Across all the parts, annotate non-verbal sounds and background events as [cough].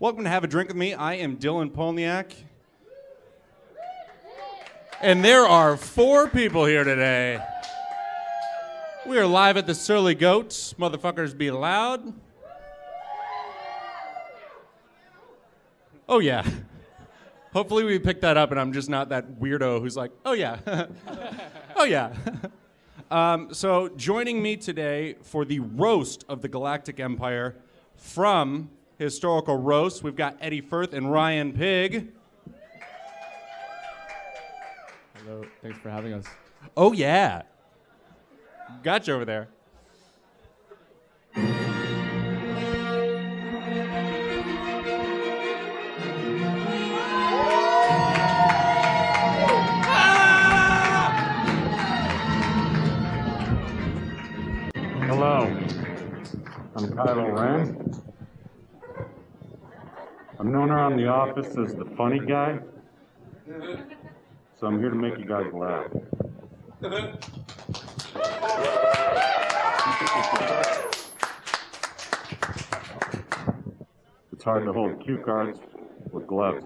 Welcome to Have a Drink with Me. I am Dylan Polniak. And there are four people here today. We are live at the Surly Goats. Motherfuckers be loud. Oh, yeah. Hopefully, we picked that up and I'm just not that weirdo who's like, oh, yeah. [laughs] oh, yeah. um, so, joining me today for the roast of the Galactic Empire from Historical Roast, we've got Eddie Furth and Ryan Pigg. Hello, thanks for having us. Oh, yeah. Got you over there. Hello, I'm Kylo Ren. I'm known around the office as the funny guy, so I'm here to make you guys laugh. It's hard to hold cue cards with gloves.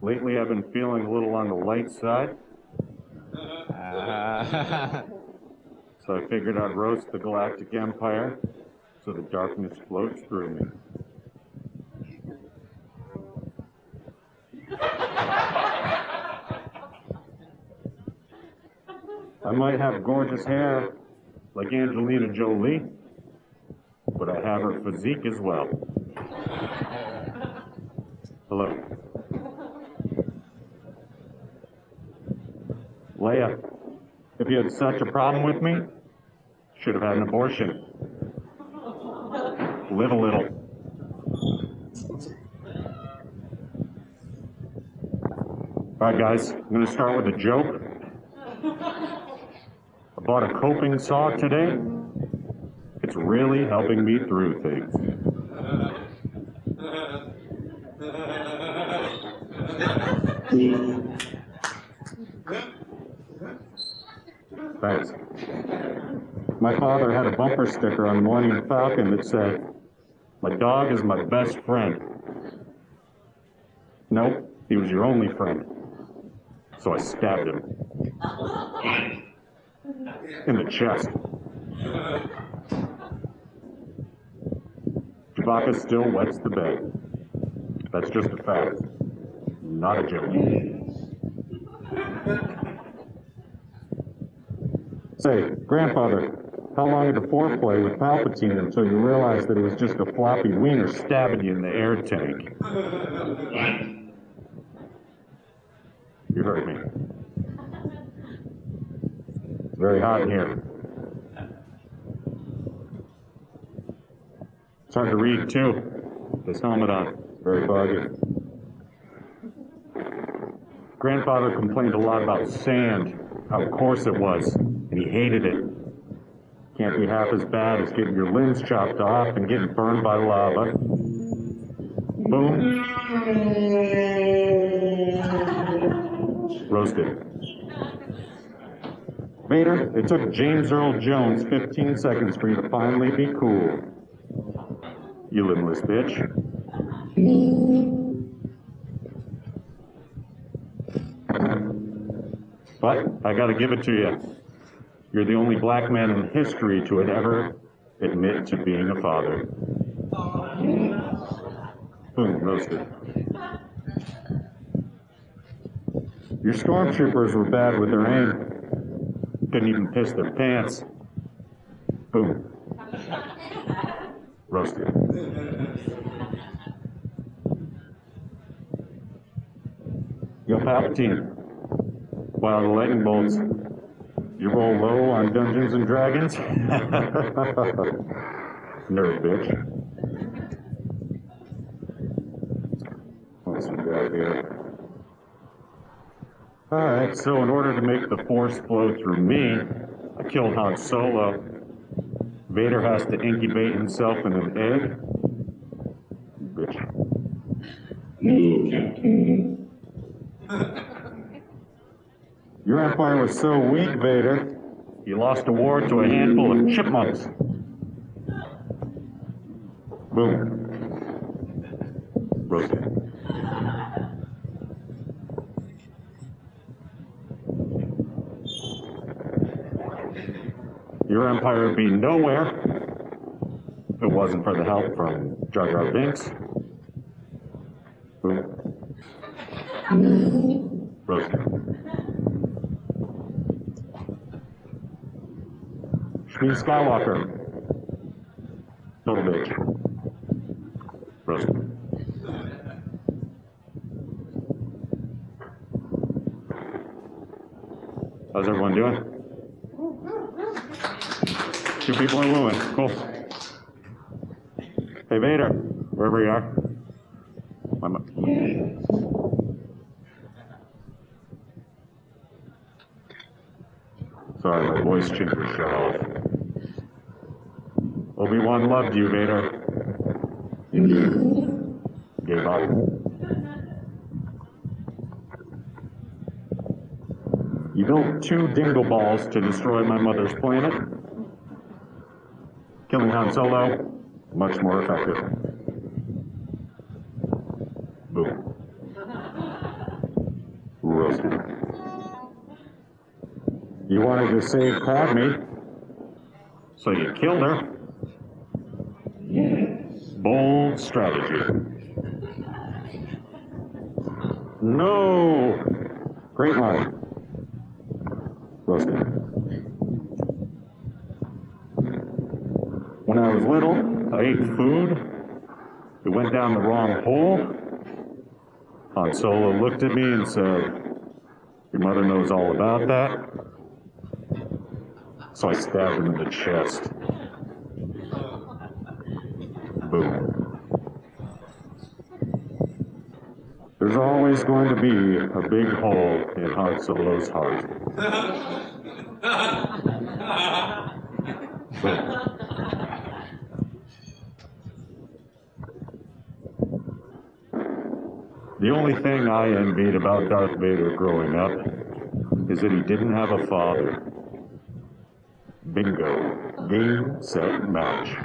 Lately, I've been feeling a little on the light side. [laughs] So I figured I'd roast the Galactic Empire so the darkness floats through me. I might have gorgeous hair like Angelina Jolie, but I have her physique as well. Hello. Leia, if you had such a problem with me, should have had an abortion. Live a little. All right, guys, I'm going to start with a joke. I bought a coping saw today. It's really helping me through things. Thanks. My father had a bumper sticker on the Millennium Falcon that said, My dog is my best friend. Nope, he was your only friend. So I stabbed him. In the chest. Chewbacca still wets the bed. That's just a fact. Not a joke. Say, grandfather, how long did the foreplay with Palpatine until you realized that it was just a floppy wiener stabbing you in the air tank? You heard me. It's very hot in here. It's hard to read, too. This helmet on. Very foggy. Grandfather complained a lot about sand, how coarse it was, and he hated it. Be half as bad as getting your limbs chopped off and getting burned by lava. Boom. Roasted. Vader, it took James Earl Jones 15 seconds for you to finally be cool. You limbless bitch. But I gotta give it to you. You're the only black man in history to ever admit to being a father. Boom, roasted. Your stormtroopers were bad with their aim. Couldn't even piss their pants. Boom. Roasted. Yo, Palpatine. Wow, the lightning bolts. You roll low on Dungeons and Dragons? [laughs] Nerd bitch. What's we got here? Alright, so in order to make the Force flow through me, I killed Han Solo. Vader has to incubate himself in an egg. Bitch. Your empire was so weak, Vader, you lost a war to a handful of chipmunks. Boom. Roasted. Your empire would be nowhere if it wasn't for the help from Jar Jar Binks. Boom. [laughs] Roasted. Shmi Skywalker. Total bitch. How's everyone doing? Two people are wooing. Cool. Hey Vader, wherever you are. I'm Sorry, my voice ginger shut off. Obi-Wan loved you, Vader. Gave up. You built two dingle balls to destroy my mother's planet. Killing Han Solo, much more effective. Boom. Roasted. You wanted to save Padme, so you killed her. Bold strategy. No! Great line. Roasted. When I was little, I ate food. It went down the wrong hole. Han Solo looked at me and said, Your mother knows all about that. So I stabbed him in the chest. Boom. There's always going to be a big hole in Han Solo's heart. The only thing I envied about Darth Vader growing up is that he didn't have a father. Bingo. Game, set, match.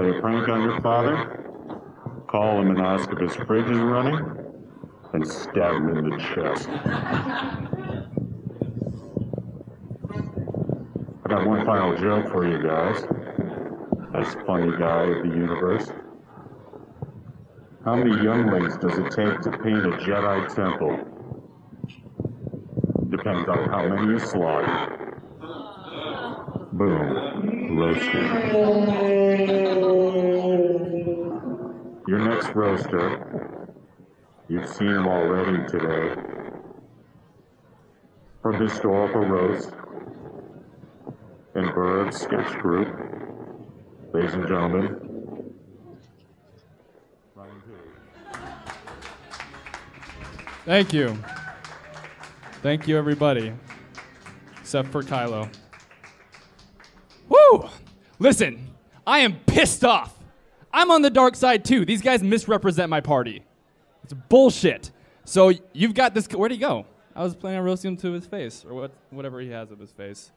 Play a prank on your father? Call him and ask if his fridge is running, and stab him in the chest. I got one final joke for you guys. As funny guy of the universe. How many younglings does it take to paint a Jedi temple? Depends on how many you slaughter. Boom. Roasted. Your next roaster, you've seen him already today. From Historical Roast and Bird Sketch Group, ladies and gentlemen, Thank you. Thank you, everybody. Except for Kylo. Woo! Listen, I am pissed off. I'm on the dark side too. These guys misrepresent my party. It's bullshit. So you've got this. Where'd he go? I was planning on roasting him to his face, or what, whatever he has of his face.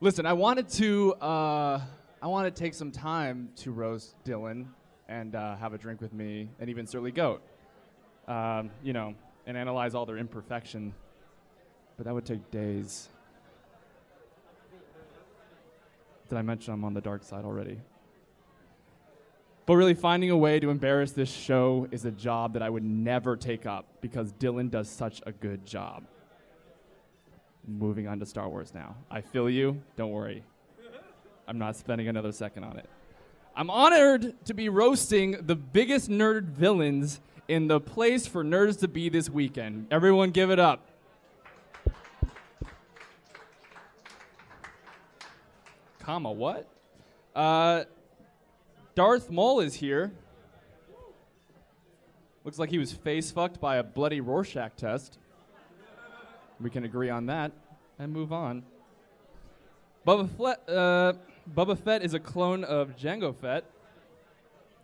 Listen, I wanted to. Uh, I want to take some time to roast Dylan and uh, have a drink with me, and even Surly Goat. Um, you know, and analyze all their imperfection. But that would take days. Did I mention I'm on the dark side already? But really, finding a way to embarrass this show is a job that I would never take up because Dylan does such a good job. Moving on to Star Wars now. I feel you. Don't worry. I'm not spending another second on it. I'm honored to be roasting the biggest nerd villains in the place for nerds to be this weekend. Everyone, give it up. Comma, what? Uh, Darth Maul is here. Looks like he was face fucked by a bloody Rorschach test. We can agree on that and move on. Bubba uh, Boba Fett is a clone of Jango Fett.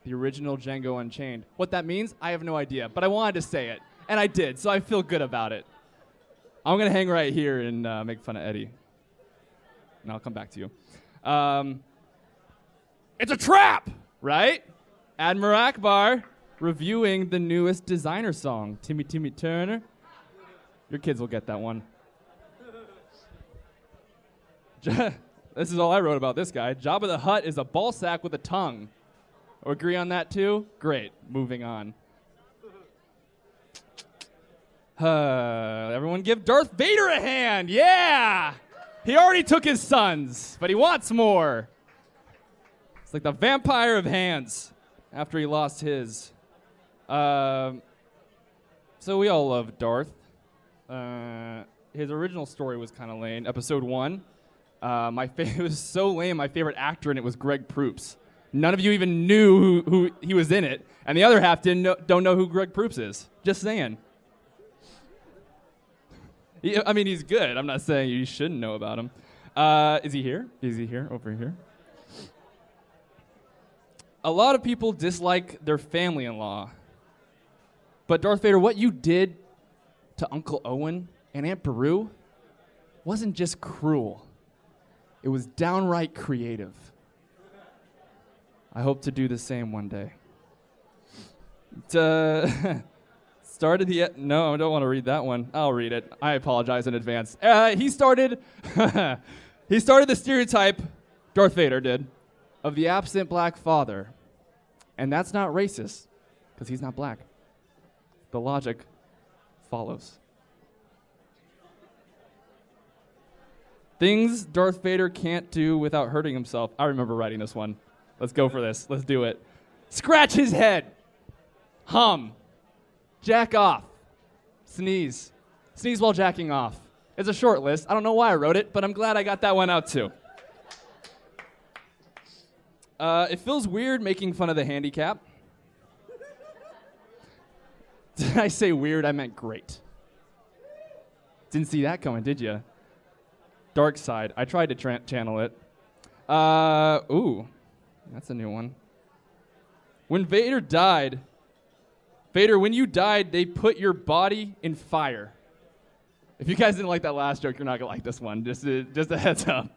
the original Django Unchained. What that means, I have no idea, but I wanted to say it, and I did, so I feel good about it. I'm gonna hang right here and uh, make fun of Eddie, and I'll come back to you. Um, it's a trap, right? Admiral Ackbar reviewing the newest Desiigner song, Timmy Timmy Turner. Your kids will get that one. [laughs] this is all I wrote about this guy. Jabba the Hutt is a ball sack with a tongue. Agree on that too? Great. Moving on. [sighs] Uh, everyone give Darth Vader a hand. Yeah! He already took his sons, but he wants more. It's like the vampire of hands after he lost his. Um, so we all love Darth. Uh, his original story was kind of lame. Episode one, uh, my fa- [laughs] it was so lame. My favorite actor in it was Greg Proops. None of you even knew who, who he was in it, and the other half didn't know, don't know who Greg Proops is. Just saying. Yeah, I mean, he's good. I'm not saying you shouldn't know about him. Uh, is he here? Is he here? Over here. A lot of people dislike their family-in-law. But Darth Vader, what you did to Uncle Owen and Aunt Beru wasn't just cruel. It was downright creative. I hope to do the same one day. Uh, [laughs] started the no, I don't want to read that one. I'll read it. I apologize in advance. Uh, he started [laughs] he started the stereotype Darth Vader did of the absent black father, and that's not racist because he's not black. The logic follows. Things Darth Vader can't do without hurting himself. I remember writing this one. Let's go for this. Let's do it. Scratch his head. Hum. Jack off. Sneeze. Sneeze while jacking off. It's a short list. I don't know why I wrote it, but I'm glad I got that one out too. Uh, it feels weird making fun of the handicap. [laughs] Did I say weird? I meant great. Didn't see that coming, did you? Dark side. I tried to tra- channel it. Uh, ooh, that's a new one. When Vader died, Vader, when you died, they put your body in fire. If you guys didn't like that last joke, you're not gonna like this one. Just a, just a heads up.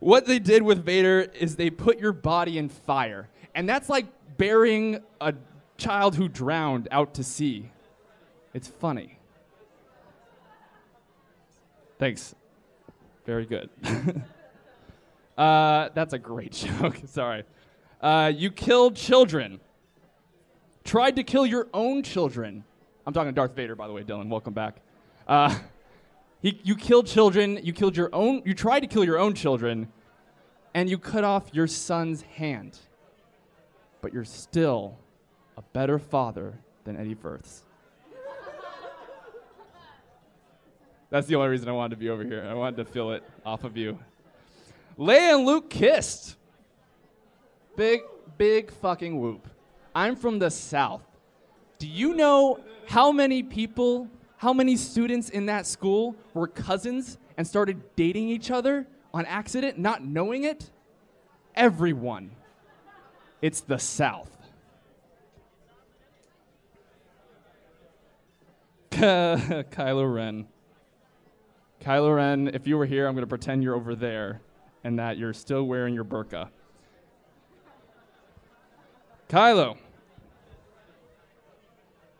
What they did with Vader is they put your body in fire, and that's like burying a child who drowned out to sea. It's funny. Thanks. Very good. [laughs] uh, that's a great [laughs] joke. Sorry. Uh, you killed children. Tried to kill your own children. I'm talking to Darth Vader, by the way, Dylan. Welcome back. Uh, he, you killed children. You killed your own. You tried to kill your own children, and you cut off your son's hand. But you're still a better father than Eddie Furths. That's the only reason I wanted to be over here. I wanted to feel it off of you. Leia and Luke kissed. Big, big fucking whoop. I'm from the South. Do you know how many people, how many students in that school were cousins and started dating each other on accident, not knowing it? Everyone. It's the South. [laughs] Kylo Ren. Kylo Ren, if you were here, I'm going to pretend you're over there and that you're still wearing your burqa. Kylo,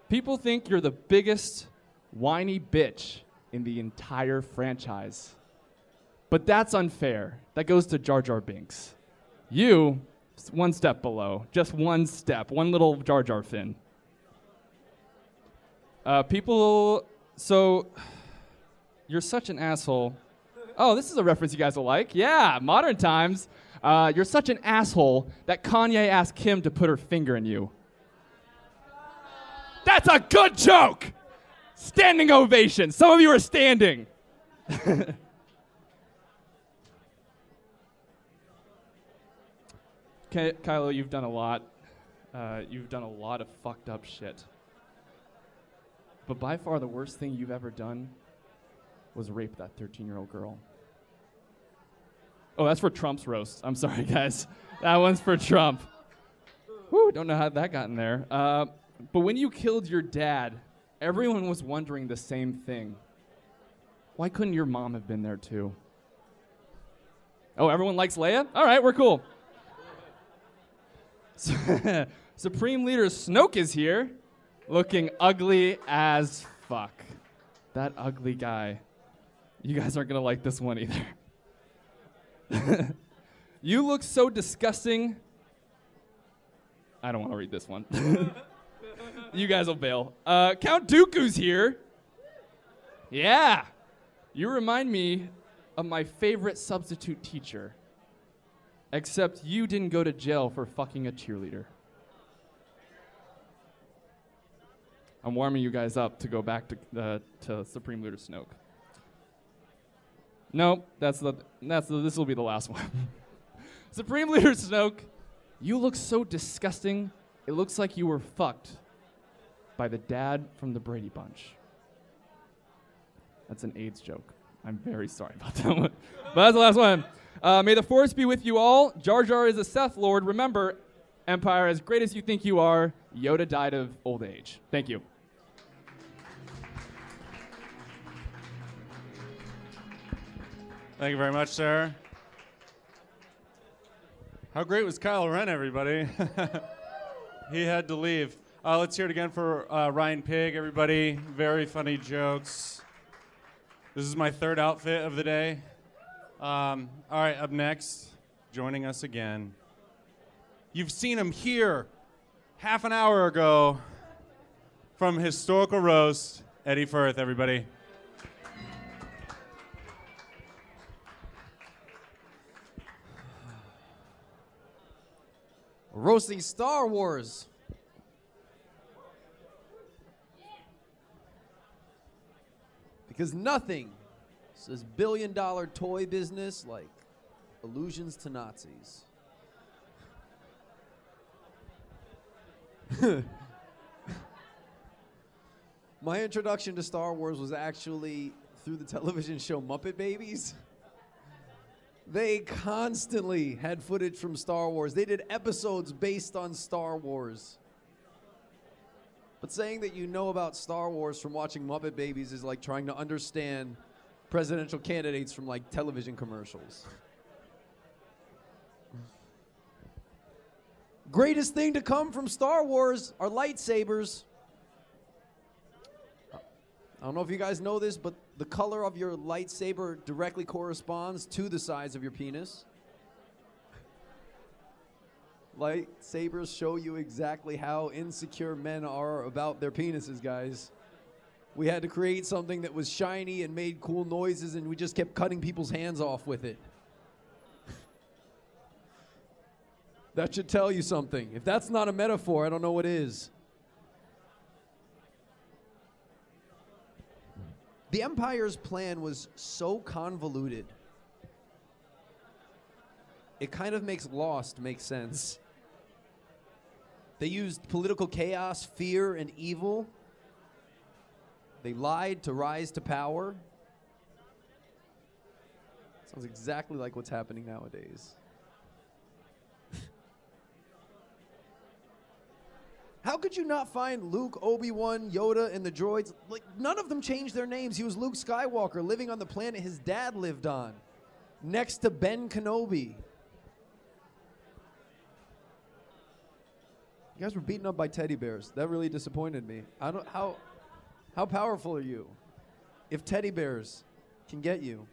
people think you're the biggest whiny bitch in the entire franchise. But that's unfair. That goes to Jar Jar Binks. You, one step below, just one step, one little Jar Jar fin. Uh, people, so [sighs] you're such an asshole. Oh, this is a reference you guys will like. Yeah, modern times. Uh, you're such an asshole that Kanye asked Kim to put her finger in you. That's a good joke! Standing ovation. Some of you are standing. [laughs] Ky- Kylo, you've done a lot. Uh, you've done a lot of fucked up shit. But by far the worst thing you've ever done was rape that 13 year old girl. Oh, that's for Trump's roast. I'm sorry, [laughs] guys. That one's for Trump. Whew, don't know how that got in there. Uh, but when you killed your dad, everyone was wondering the same thing. Why couldn't your mom have been there too? Oh, everyone likes Leia? All right, we're cool. [laughs] Supreme Leader Snoke is here, looking ugly as fuck. That ugly guy. You guys aren't gonna like this one either. [laughs] you look so disgusting. I don't want to read this one. [laughs] you guys will bail. Uh, Count Dooku's here. Yeah. You remind me of my favorite substitute teacher. Except you didn't go to jail for fucking a cheerleader. I'm warming you guys up to go back to, uh, to Supreme Leader Snoke. Nope, that's the that's the, this will be the last one. [laughs] Supreme Leader Snoke, you look so disgusting. It looks like you were fucked by the dad from the Brady Bunch. That's an AIDS joke. I'm very sorry about that one. [laughs] but that's the last one. Uh, may the force be with you all. Jar Jar is a Sith Lord. Remember, Empire, as great as you think you are, Yoda died of old age. Thank you. Thank you very much, sir. How great was Kylo Ren, everybody? [laughs] he had to leave. Uh, let's hear it again for uh, Ryan Pigg, everybody. Very funny jokes. This is my third outfit of the day. Um, all right, up next, joining us again. You've seen him here half an hour ago from Historical Roast, Eddie Furth, everybody. roasting Star Wars. Because nothing says billion dollar toy business like allusions to Nazis. [laughs] My introduction to Star Wars was actually through the television show Muppet Babies. They constantly had footage from Star Wars. They did episodes based on Star Wars. But saying that you know about Star Wars from watching Muppet Babies is like trying to understand presidential candidates from like television commercials. Greatest thing to come from Star Wars are lightsabers. I don't know if you guys know this, but the color of your lightsaber directly corresponds to the size of your penis. Lightsabers show you exactly how insecure men are about their penises, guys. We had to create something that was shiny and made cool noises, and we just kept cutting people's hands off with it. [laughs] that should tell you something. If that's not a metaphor, I don't know what is. The Empire's plan was so convoluted. It kind of makes Lost make sense. They used political chaos, fear, and evil. They lied to rise to power. Sounds exactly like what's happening nowadays. [laughs] How could you not find Luke, Obi Wan, Yoda, and the droids? Like, none of them changed their names. He was Luke Skywalker living on the planet his dad lived on, next to Ben Kenobi. You guys were beaten up by teddy bears. That really disappointed me. I don't how how powerful are you? If teddy bears can get you.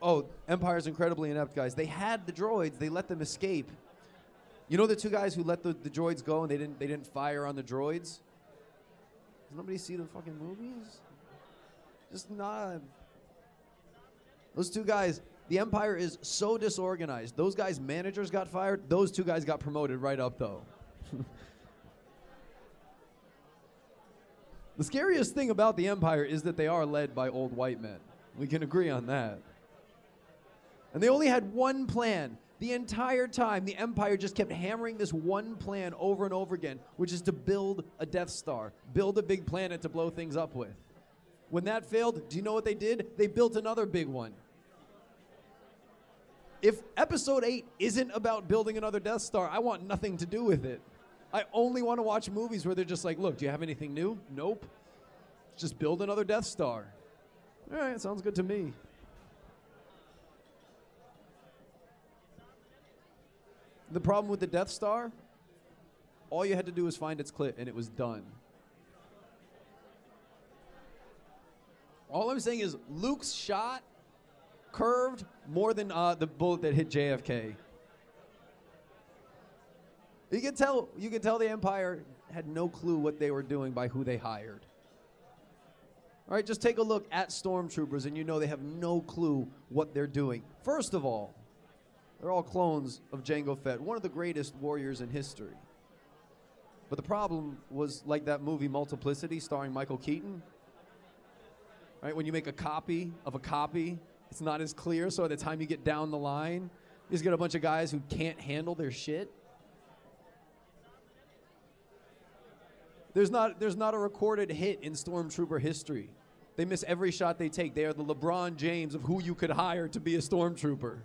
Oh, Empire's incredibly inept, guys. They had the droids, they let them escape. You know the two guys who let the, the droids go and they didn't they didn't fire on the droids? Does nobody see the fucking movies? Just not. Those two guys, the Empire is so disorganized. Those guys' managers got fired. Those two guys got promoted right up, though. [laughs] the scariest thing about the Empire is that they are led by old white men. We can agree on that. And they only had one plan. The entire time, the Empire just kept hammering this one plan over and over again, which is to build a Death Star, build a big planet to blow things up with. When that failed, do you know what they did? They built another big one. If episode 8 isn't about building another Death Star, I want nothing to do with it. I only want to watch movies where they're just like, look, do you have anything new? Nope. Just build another Death Star. All right, sounds good to me. The problem with the Death Star, all you had to do was find its clip and it was done. All I'm saying is Luke's shot curved more than uh, the bullet that hit JFK. You can tell. You can tell the Empire had no clue what they were doing by who they hired. All right, just take a look at stormtroopers, and you know they have no clue what they're doing. First of all, they're all clones of Jango Fett, one of the greatest warriors in history. But the problem was like that movie Multiplicity, starring Michael Keaton. Right, when you make a copy of a copy, it's not as clear. So by the time you get down the line, you just get a bunch of guys who can't handle their shit. There's not, there's not a recorded hit in Stormtrooper history. They miss every shot they take. They are the LeBron James of who you could hire to be a Stormtrooper.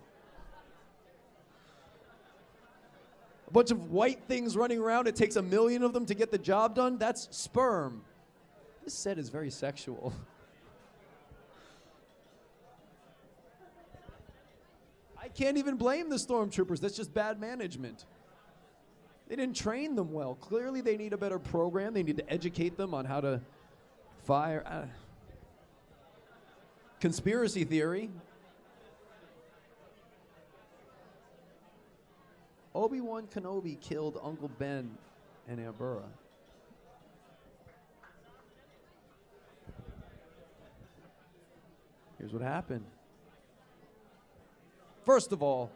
A bunch of white things running around. It takes a million of them to get the job done. That's sperm. This set is very sexual. [laughs] can't even blame the stormtroopers. That's just bad management. They didn't train them well. Clearly, they need a better program. They need to educate them on how to fire. Uh, conspiracy theory. Obi Wan Kenobi killed Uncle Ben and Aunt Beru. Here's what happened. First of all,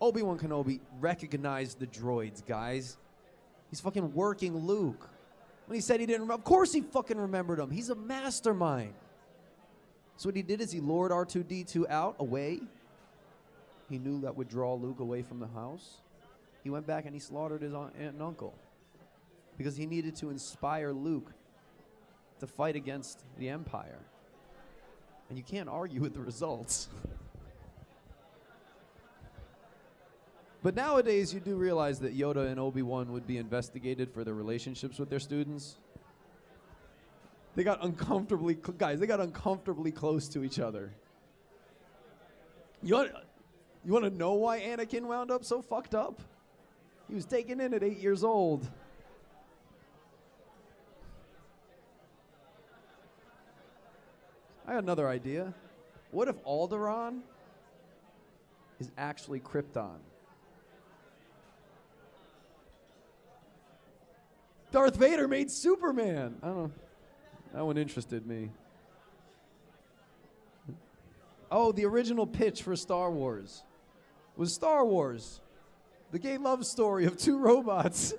Obi Wan Kenobi recognized the droids, guys. He's fucking working Luke. When he said he didn't of course he fucking remembered him. He's a mastermind. So what he did is he lured R2D2 out, away. He knew that would draw Luke away from the house. He went back and he slaughtered his aunt and uncle because he needed to inspire Luke to fight against the Empire. And you can't argue with the results. [laughs] But nowadays, you do realize that Yoda and Obi Wan would be investigated for their relationships with their students. They got uncomfortably, cl- guys. They got uncomfortably close to each other. You want, you want to know why Anakin wound up so fucked up? He was taken in at eight years old. I got another idea. What if Alderaan is actually Krypton? Darth Vader made Superman. I don't know. That one interested me. Oh, the original pitch for Star Wars was Star Wars, the gay love story of two robots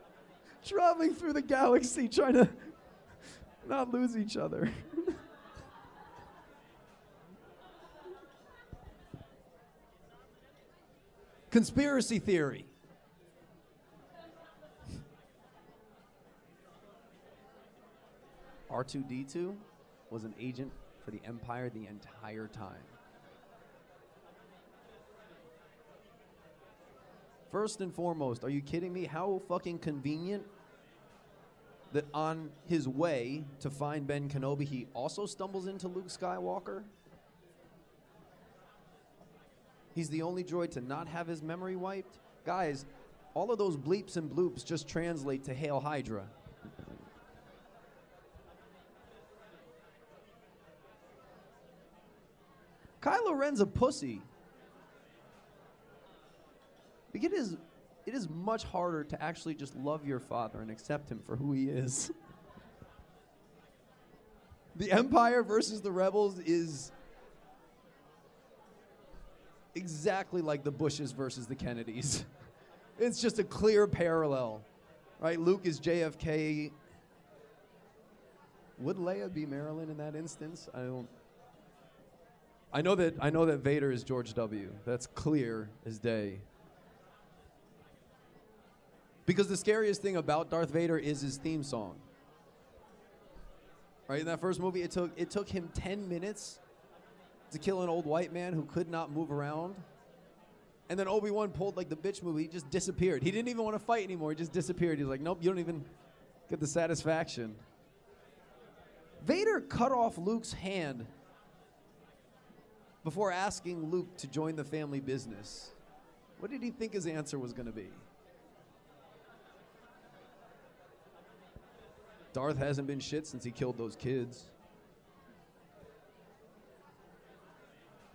[laughs] traveling through the galaxy trying to not lose each other. [laughs] Conspiracy theory. R2D2 was an agent for the Empire the entire time. First and foremost, are you kidding me? How fucking convenient that on his way to find Ben Kenobi, he also stumbles into Luke Skywalker? He's the only droid to not have his memory wiped. Guys, all of those bleeps and bloops just translate to Hail Hydra. Kylo Ren's a pussy. Because it is, it is much harder to actually just love your father and accept him for who he is. [laughs] the Empire versus the Rebels is exactly like the Bushes versus the Kennedys. [laughs] it's just a clear parallel. Right? Luke is JFK. Would Leia be Marilyn in that instance? I don't I know that I know that Vader is George W. That's clear as day. Because the scariest thing about Darth Vader is his theme song. Right in that first movie, it took it took him ten minutes to kill an old white man who could not move around. And then Obi Wan pulled like the bitch movie. He just disappeared. He didn't even want to fight anymore. He just disappeared. He's like, nope, you don't even get the satisfaction. Vader cut off Luke's hand before asking Luke to join the family business. What did he think his answer was going to be? Darth hasn't been shit since he killed those kids.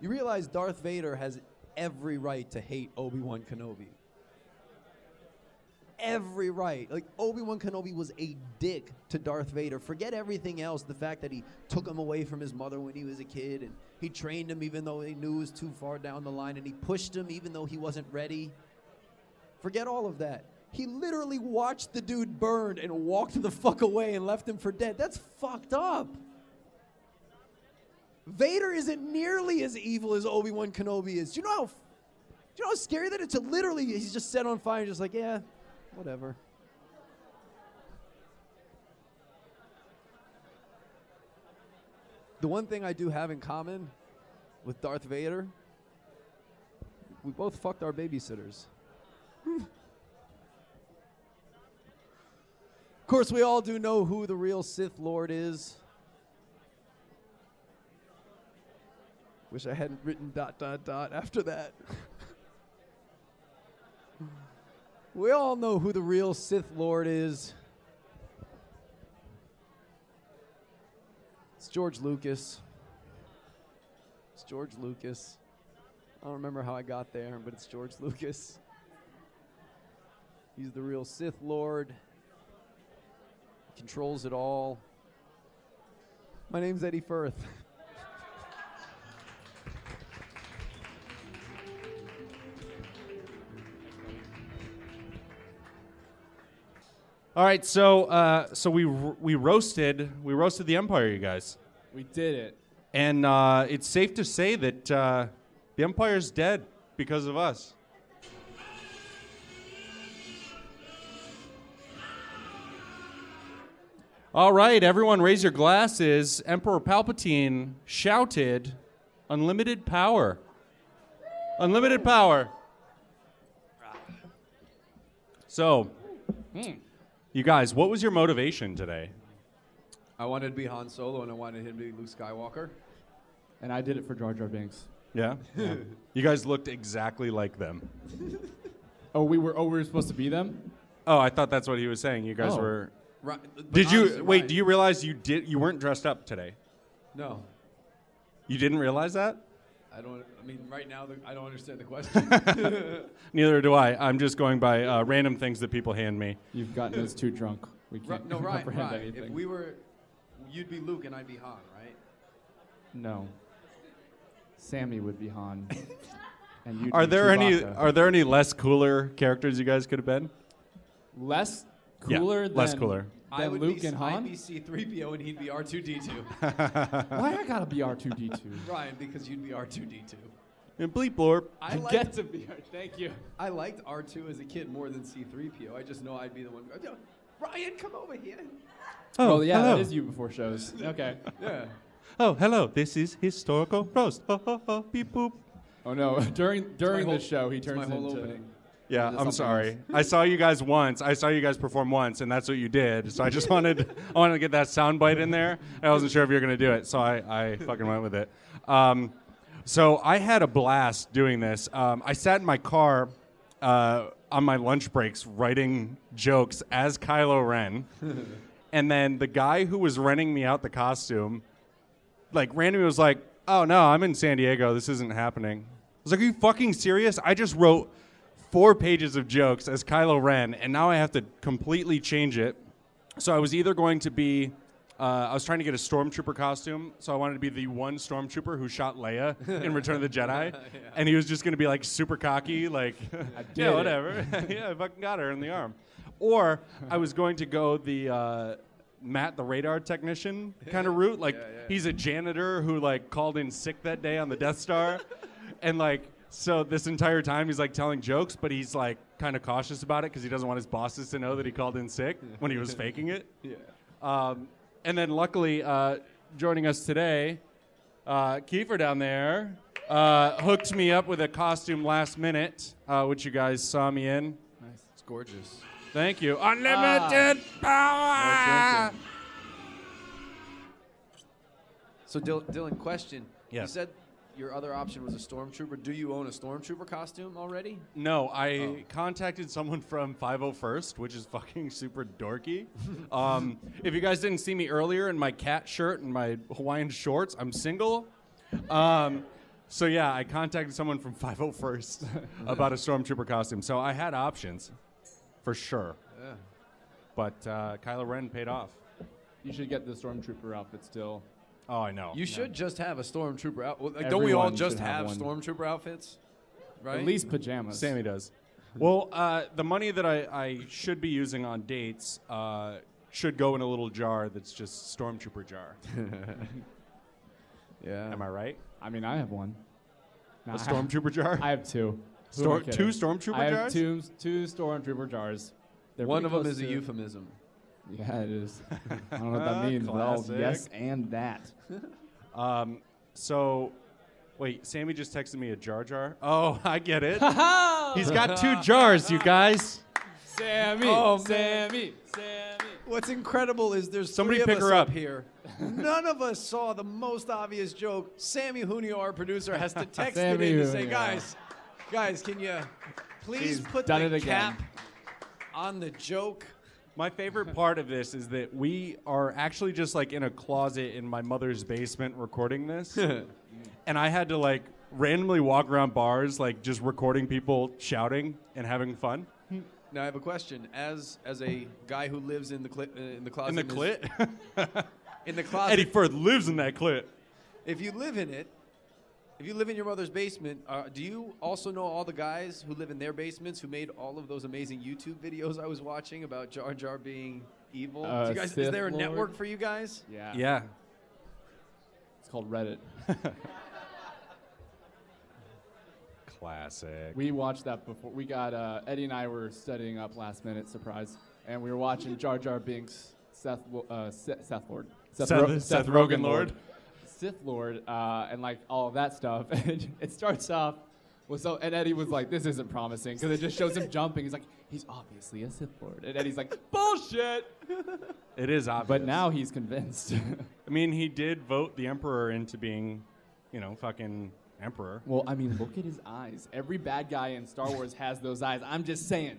You realize Darth Vader has every right to hate Obi Wan Kenobi. Every right. Like, Obi Wan Kenobi was a dick to Darth Vader. Forget everything else. The fact that he took him away from his mother when he was a kid, and he trained him even though he knew it was too far down the line, and he pushed him even though he wasn't ready. Forget all of that. He literally watched the dude burn and walked the fuck away and left him for dead. That's fucked up. Vader isn't nearly as evil as Obi Wan Kenobi is. Do you know how? Do you know how scary that is? To literally, he's just set on fire, just like yeah, whatever. The one thing I do have in common with Darth Vader, we both fucked our babysitters. [laughs] of course, we all do know who the real Sith Lord is. Wish I hadn't written dot dot dot after that. [laughs] we all know who the real Sith Lord is. It's George Lucas. It's George Lucas. I don't remember how I got there, but it's George Lucas. He's the real Sith Lord. He Controls it all. My name's Eddie Furth. [laughs] All right, so uh, so we we roasted we roasted the Empire, you guys, We did it. and uh, it's safe to say that uh, the Empire's dead because of us. All right, everyone, raise your glasses. Emperor Palpatine shouted, "Unlimited power! Unlimited power!" So, you guys, what was your motivation today? I wanted to be Han Solo and I wanted him to be Luke Skywalker. And I did it for Jar Jar Binks. Yeah. you guys looked exactly like them. [laughs] Oh, we were. Oh, we were supposed to be them. Oh, I thought that's what he was saying. You guys Oh. were. Right, Did you honestly, wait? why- Do you realize you did? You weren't dressed up today. No, You didn't realize that? I don't. I mean, right now, the, I don't understand the [laughs] question. [laughs] Neither do I. I'm just going by uh, random things that people hand me. You've gotten us too drunk. We can't no, [laughs] Ryan, comprehend Ryan, anything. if we were, you'd be Luke and I'd be Han, right? no. Sammy would be Han. and you'd Are be there any? Are there any less cooler characters you guys could have been? less Yeah, cooler less cooler. I would Luke be, and I'd be C-3PO and he'd be R2D2. [laughs] Why I gotta be R2D2? [laughs] Ryan, because you'd be R2D2. And bleep blorp. I liked, get to be. R- Thank you. I liked R2 as a kid more than C-3PO. I just know I'd be the one. Oh, Ryan, come over here. Oh, yeah, hello. that is you before shows. [laughs] Okay. Yeah. Oh, hello. This is historical roast. Ho, ho, ho, beep boop. Oh no! During during the whole- show, he turns my whole into. opening. Yeah, I'm sorry. else. I saw you guys once. I saw you guys perform once, and that's what you did. So I just [laughs] wanted, I wanted to get that sound bite in there. I wasn't sure if you were going to do it, so I, I fucking went with it. Um, so I had a blast doing this. Um, I sat in my car uh, on my lunch breaks writing jokes as Kylo Ren, [laughs] and then the guy who was renting me out the costume, like randomly was like, "Oh no, I'm in San Diego. This isn't happening." I was like, "Are you fucking serious? I just wrote." Four pages of jokes as Kylo Ren, and now I have to completely change it. So I was either going to be, uh, I was trying to get a stormtrooper costume, so I wanted to be the one stormtrooper who shot Leia in Return of the Jedi, [laughs] and he was just going to be like super cocky, like, [laughs] yeah, whatever, [laughs] yeah, I fucking got her in the arm. Or I was going to go the uh, Matt the radar technician kind of route, like Yeah, yeah. he's a janitor who like called in sick that day on the Death Star, and like so this entire time he's like telling jokes, but he's like kind of cautious about it because he doesn't want his bosses to know that he called in sick when he was [laughs] faking it. Yeah. Um, and then luckily, uh, joining us today, Uh, Kiefer down there uh, hooked me up with a costume last minute, uh, which you guys saw me in. Nice. It's gorgeous. Thank you. Unlimited power. So, Dil- Dylan, question. Yeah. You said your other option was a stormtrooper. Do you own a stormtrooper costume already? No, I Oh. contacted someone from 501st, which is fucking super dorky. um, if you guys didn't see me earlier in my cat shirt and my Hawaiian shorts, I'm single. Um, so yeah, I contacted someone from 501st [laughs] about a stormtrooper costume. So I had options, for sure. Yeah. But uh, Kylo Ren paid off. You should get the stormtrooper outfit still. Oh, I know. You should just have a stormtrooper out. Well, like, don't we all Everyone just should have, have one. stormtrooper outfits? Right. At least pajamas. Sammy does. [laughs] Well, uh, the money that I, I should be using on dates uh, should go in a little jar that's just stormtrooper jar. [laughs] Yeah. Am I right? I mean, I have one. No, A I stormtrooper [laughs] jar? I have two. Who Stor- am I two kidding? stormtrooper I have jars? two two stormtrooper jars. They're One pretty of them close is a to- euphemism. [laughs] Yeah, it is. [laughs] I don't know what that means, but Classic. yes, and that. [laughs] Um, so, wait, Sammy just texted me a jar jar. Oh, I get it. He's got two jars, you guys. Sammy, Oh, man. Sammy, Sammy. What's incredible is there's Somebody three pick of us her up. here. None of us saw the most obvious joke. Sammy Junio, our producer, has to text it Sammy in to say, Junio. guys, guys, can you please He's put done the it again. cap on the joke? My favorite part of this is that we are actually just like in a closet in my mother's basement recording this. [laughs] and I had to like randomly walk around bars, like just recording people shouting and having fun. Now I have a question. As as a guy who lives in the cli- uh, in the closet, In the clit? [laughs] in the closet, Eddie Furth lives in that clit. if you live in it, if you live in your mother's basement, uh, do you also know all the guys who live in their basements who made all of those amazing YouTube videos I was watching about Jar Jar being evil? Uh, do you guys, is there a Lord? network for you guys? Yeah. Yeah. It's called Reddit. [laughs] Classic. We watched that before. We got uh, Eddie and I were studying up last minute, surprise, and we were watching Jar Jar Binks, Seth, uh, Seth, Seth Lord, Seth- Seth Rogen Lord. Sith Lord, uh, and like all of that stuff. [laughs] And it starts off with so, and Eddie was like, "This isn't promising," because it just shows him jumping. He's like, "He's obviously a Sith Lord," and Eddie's like, "Bullshit!" It is obvious. But now he's convinced. [laughs] I mean, he did vote the Emperor into being, you know, fucking Emperor. well, I mean, look at his eyes. Every bad guy in Star Wars has those eyes. I'm just saying.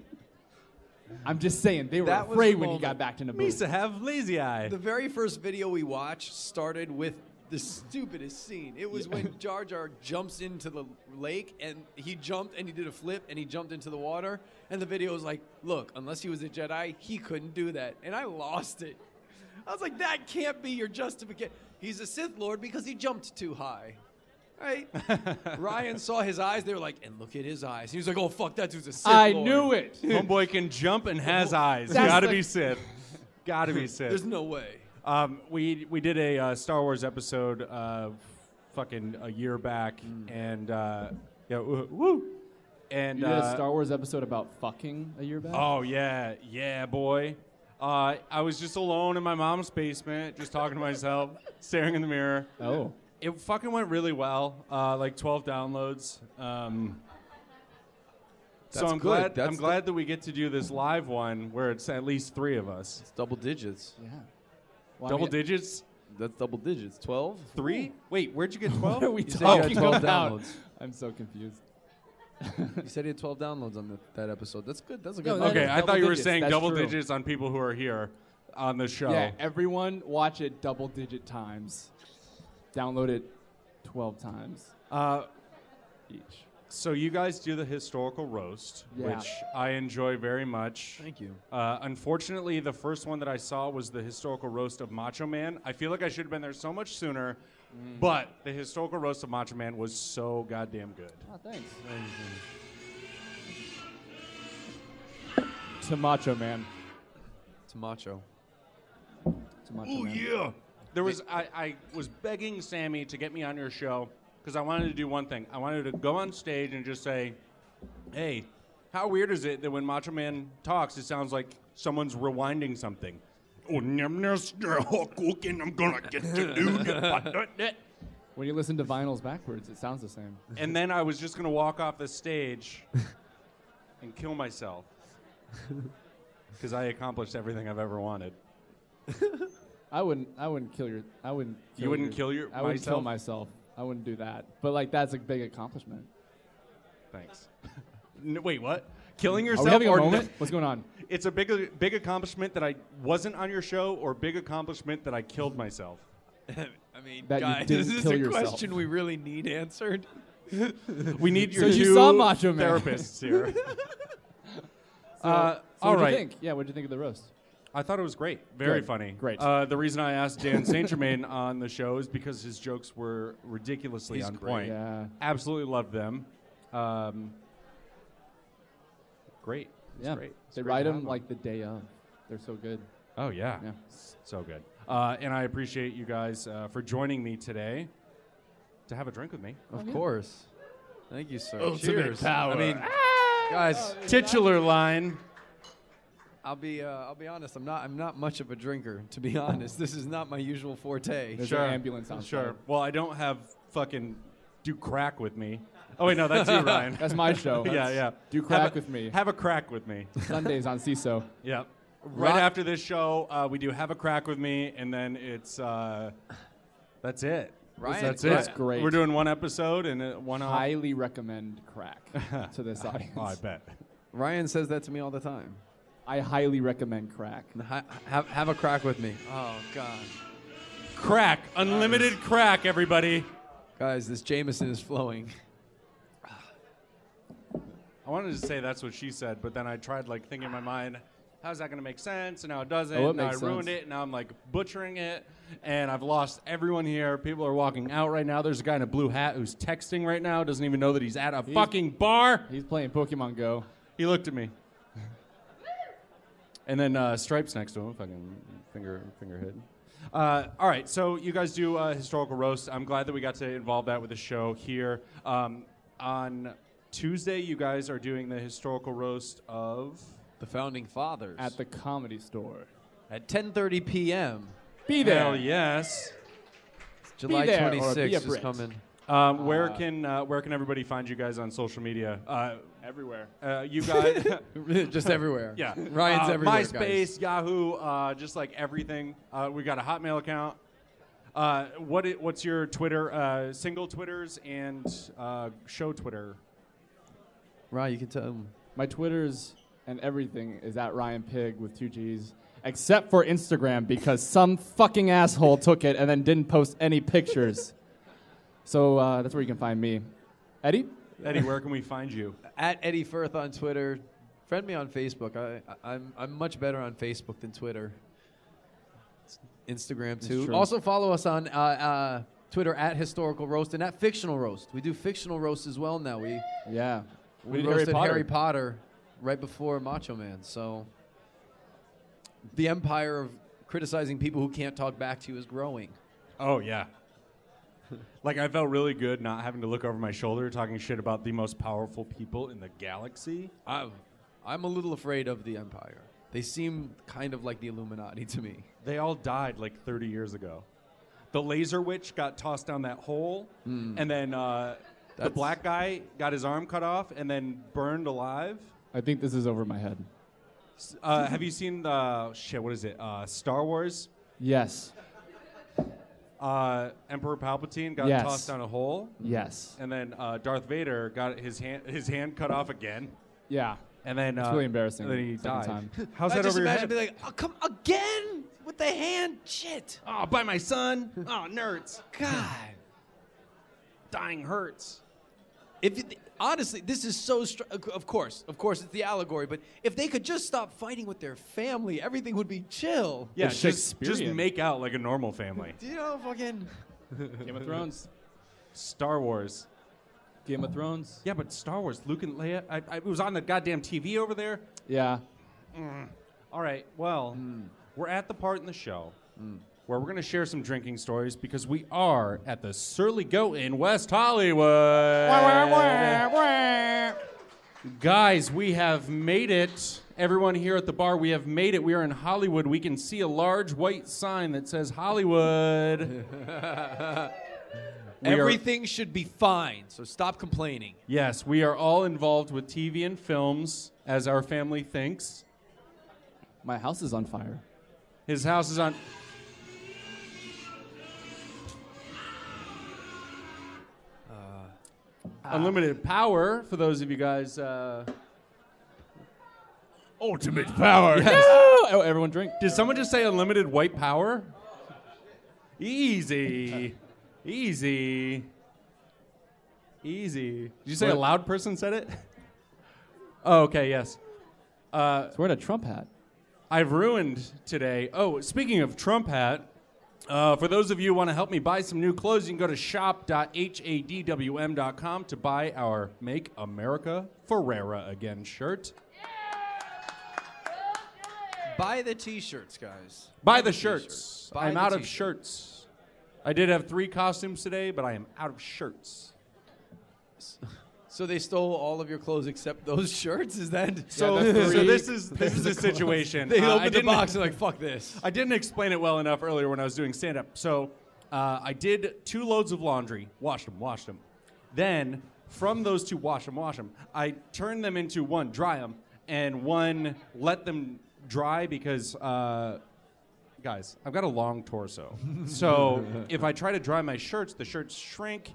I'm just saying they were That was afraid the when he moment. got back to Naboo. Misa have lazy eye. The very first video we watched started with the stupidest scene. It was when Jar Jar jumps into the lake and he jumped and he did a flip and he jumped into the water. And the video was like, look, unless he was a Jedi, he couldn't do that. And I lost it. I was like, that can't be your justification. He's a Sith Lord because he jumped too high. Right? [laughs] Ryan saw his eyes. They were like, and look at his eyes. He was like, oh, fuck, that dude's a Sith I Lord. knew it. [laughs] [laughs] Homeboy can jump and has eyes. That's Gotta the- be Sith. Gotta be Sith. There's no way. Um, we we did a uh, Star Wars episode, uh, fucking a year back, and uh, yeah, woo, woo. and You did a uh, Star Wars episode about fucking a year back. Oh yeah, yeah, boy. Uh, I was just alone in my mom's basement, just talking to myself, [laughs] staring in the mirror. Oh. It fucking went really well. Uh, like 12 downloads. Um, so That's I'm good. glad. That's I'm the- glad that we get to do this live one where it's at least three of us. It's double digits. Yeah. Well, I Double mean, digits. That's double digits. 12? Three? Wait, where'd you get 12? What are we You said you had talking 12 [laughs] about? downloads. I'm so confused. [laughs] You said he had 12 downloads on the, that episode. That's good. That's a No, good that okay, I thought you were digits. saying That's double true. digits on people who are here on the show. Yeah, everyone watch it double digit times. Download it 12 times Uh, each. So you guys do the historical roast, Yeah. which I enjoy very much. Thank you. Uh, unfortunately, the first one that I saw was the historical roast of Macho Man. I feel like I should have been there so much sooner, but the historical roast of Macho Man was so goddamn good. Oh, thanks. To Macho Man. It's macho. To Macho Man. Oh, yeah! There was I, I was begging Sammy to get me on your show because I wanted to do one thing. I wanted to go on stage and just say, "Hey, how weird is it that when Macho Man talks, it sounds like someone's rewinding something?" Oh, oh I'm gonna get to do the When you listen to vinyls backwards, it sounds the same. and then I was just gonna walk off the stage [laughs] and kill myself [laughs] because I accomplished everything I've ever wanted. [laughs] I wouldn't. I wouldn't kill your. I wouldn't. You wouldn't kill your- I wouldn't kill myself? Myself. I wouldn't do that. But like, that's a big accomplishment. Thanks. [laughs] N- wait, what? Killing Are yourself? we having a moment? What's going on? It's a big, big accomplishment that I wasn't on your show, or big accomplishment that I killed myself. [laughs] I mean, That you guys, didn't is kill a yourself. question we really need answered? [laughs] We need your So you two saw Macho Man. therapists here. So, Uh, so all what'd right. you think? Yeah, what'd you think of the roast? I thought it was great. Very Good. funny. Great. Uh, the reason I asked Dan Saint Germain [laughs] on the show is because his jokes were ridiculously He's on great. point. Yeah. Absolutely loved them. Um, great. It's Yeah. great. It's They great write to have them like the day of. They're so good. Oh yeah. Yeah. So good. Uh, and I appreciate you guys uh, for joining me today to have a drink with me. Of course. Thank you, sir. Ultimate Cheers. power. I mean, guys, Titular line. I'll be uh, I'll be honest. I'm not I'm not much of a drinker, to be [laughs] honest. This is not my usual forte. There's Sure. an ambulance outside. Sure. Well, I don't have fucking do crack with me. Oh wait, no, that's you, [laughs] Ryan. That's my show. [laughs] yeah, That's- yeah. Do crack a- with me. Have a crack with me. Sundays on Seeso. Yeah. Right Ri- after this show, uh, we do have a crack with me, and then it's uh, that's it. Ryan- that's That's it. great. We're doing one episode and uh, one off. Highly recommend crack to this audience. Oh, I bet. Ryan says that to me all the time. I highly recommend crack. Ha- have have a crack with me. Oh God, Crack, unlimited crack, everybody. guys, this Jameson is flowing. I wanted to say that's what she said, but then I tried like thinking in my mind, how's that going to make sense? And now it doesn't. Oh, it now I makes ruined sense. it. And now I'm like butchering it, and I've lost everyone here. People are walking out right now. There's a guy in a blue hat who's texting right now. Doesn't even know that he's at a fucking bar. He's playing Pokemon Go. He looked at me. And then uh, Stripes next to him, fucking finger finger hit. Uh, all right, so you guys do uh, historical roast. I'm glad that we got to involve that with the show here. Um, on Tuesday, you guys are doing the historical roast of. The founding fathers At the comedy store. at 10:30 p.m. Be there. Hell yes. July there or be a 26th is Brit. coming. Um, where can uh, where can everybody find you guys on social media? Uh, Everywhere. uh, you guys, [laughs] Just everywhere. yeah, Ryan's uh, everywhere. MySpace, guys. Yahoo, uh, just like everything. Uh, we got a Hotmail account. Uh, what i- what's your Twitter? Uh, single Twitters and uh, show Twitter. Ryan, you can tell him. My Twitters and everything is at Ryan Pigg with two G's, except for Instagram because some fucking asshole took it and then didn't post any pictures. so uh, that's where you can find me. Eddie? Eddie, where can we find you? [laughs] At Eddie Furth on Twitter. Friend me on Facebook. I, I, I'm I'm much better on Facebook than Twitter. Instagram too. Also follow us on uh, uh, Twitter at Historical Roast and at Fictional Roast. We do fictional roast as well now. We Yeah. we, did roasted Harry Harry Potter. Potter. right before Macho Man. So the empire of criticizing people who can't talk back to you is growing. Oh yeah. [laughs] like I felt really good not having to look over my shoulder talking shit about the most powerful people in the galaxy. I'm, I'm a little afraid of the empire. They seem kind of like the Illuminati to me. They all died like 30 years ago. The laser witch got tossed down that hole, and then uh, the black guy got his arm cut off and then burned alive. I think this is over my head. Uh, have you seen the shit? What is it? Uh, Star Wars. Yes. Uh, Emperor Palpatine got Yes. tossed down a hole, Yes. and then uh, Darth Vader got his hand his hand cut off again, Yeah. and then It's uh, really embarrassing and then he second died. time. [laughs] How's I that just over your imagine head? being like, oh, come again with the hand. Shit. oh, by my son. [laughs] Oh, nerds. God. [sighs] Dying hurts. If it, honestly, this is so. Str- of course, of course, it's the allegory. But if they could just stop fighting with their family, everything would be chill. Yeah, It's just, just Shakespearean. make out like a normal family. [laughs] Do you know fucking? [laughs] Game of Thrones. Star Wars. Game of Thrones. Yeah, but Star Wars, Luke and Leia. I, I it was on the goddamn TV over there. Yeah. Mm. All right, well, mm. we're at the part in the show mm. Where we're going to share some drinking stories because we are at the Surly Goat in West Hollywood. Guys, we have made it. Everyone here at the bar, we have made it. We are in Hollywood. We can see a large white sign that says Hollywood. [laughs] We are- Everything should be fine. So stop complaining. yes, we are all involved with TV and films, as our family thinks. My house is on fire. His house is on. Unlimited power for those of you guys. Uh, Ultimate power. Oh, everyone drink. did someone just say unlimited white power? Easy, easy, easy. Did you say a loud person said it? [laughs] Oh, okay, yes. Uh, He's wearing a Trump hat. I've ruined today. Oh, speaking of Trump hat, uh, for those of you who want to help me buy some new clothes, you can go to shop.hadwm.com to buy our Make America Ferrera Again shirt. Buy the t-shirts, guys. Buy the shirts. Buy I'm the out of t-shirt. shirts. I did have three costumes today, but I am out of shirts. [laughs] So they stole all of your clothes except those [laughs] shirts? Is that So, that's [laughs] so this is this is the situation. They Uh, opened the box and like, fuck this. I didn't explain it well enough earlier when I was doing stand up. So uh, I did two loads of laundry, washed them, washed them. Then from those two, wash them, wash them, I turned them into one, dry them, and one, let them dry because, uh, guys, I've got a long torso. [laughs] so if I try to dry my shirts, the shirts shrink.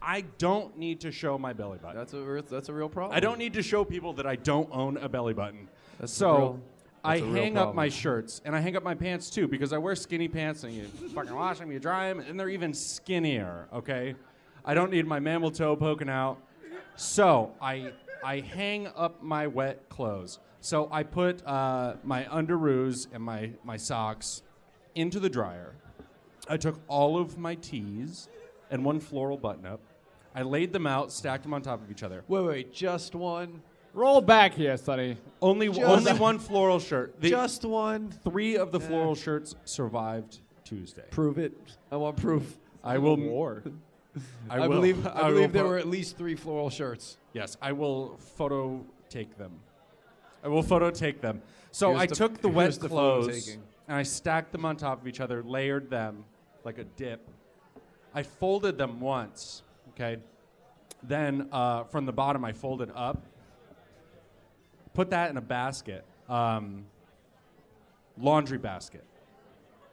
I don't need to show my belly button. That's a that's a real problem. I don't need to show people that I don't own a belly button. That's so real- I that's a real hang up my shirts and I hang up my pants too because I wear skinny pants and you fucking wash them, you dry them, and they're even skinnier. Okay, I don't need my mammal toe poking out. So I I hang up my wet clothes. So I put uh, my underoos and my my socks into the dryer. I took all of my tees and one floral button up. I laid them out, stacked them on top of each other. Wait, wait, just one. Roll back here, Sonny. Only Just- only one floral shirt. The just one. three of the eh. floral shirts survived Tuesday. Prove it. I want proof. I will. more. [laughs] I, I, will, believe I, will believe there po- were at least three floral shirts. Yes, I will photo take them. I will photo take them. So Here's I the- took the wet clothes taking. And I stacked them on top of each other, layered them like a dip. I folded them once. Okay. Then uh, from the bottom, I folded up. Put that in a basket, um, laundry basket.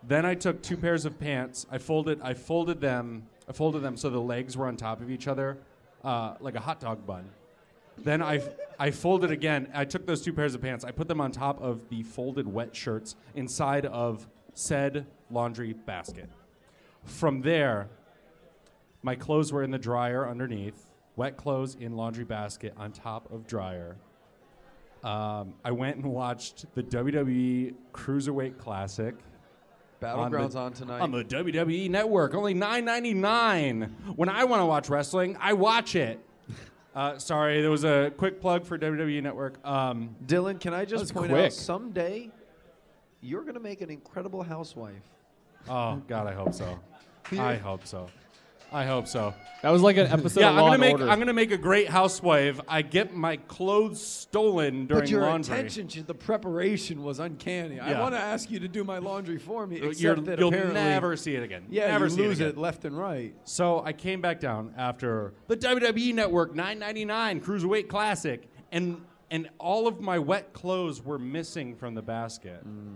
Then I took two pairs of pants. I folded. I folded them. I folded them so the legs were on top of each other, uh, like a hot dog bun. Then I, I folded again. I took those two pairs of pants. I put them on top of the folded wet shirts inside of said laundry basket. From there, my clothes were in the dryer underneath. Wet clothes in laundry basket on top of dryer. Um, I went and watched the WWE Cruiserweight Classic Battlegrounds the- on, tonight. on the WWE Network. Only nine ninety nine. When I want to watch wrestling, I watch it. Uh, sorry, there was a quick plug for WWE Network. Um, Dylan, can I just point quick. out someday you're going to make an incredible housewife. oh God, I hope so. [laughs] I hope so. I hope so. That was like an episode yeah, of I'm Law gonna and make Order. I'm gonna make a great housewife. I get my clothes stolen during but your laundry. attention to the preparation was uncanny. I Yeah. want to ask you to do my laundry for me, except You're, that you'll apparently, never see it again. yeah, never you see lose it, it, again. left and right. So I came back down after the WWE Network 999 Cruiserweight Classic, and and all of my wet clothes were missing from the basket. Mm.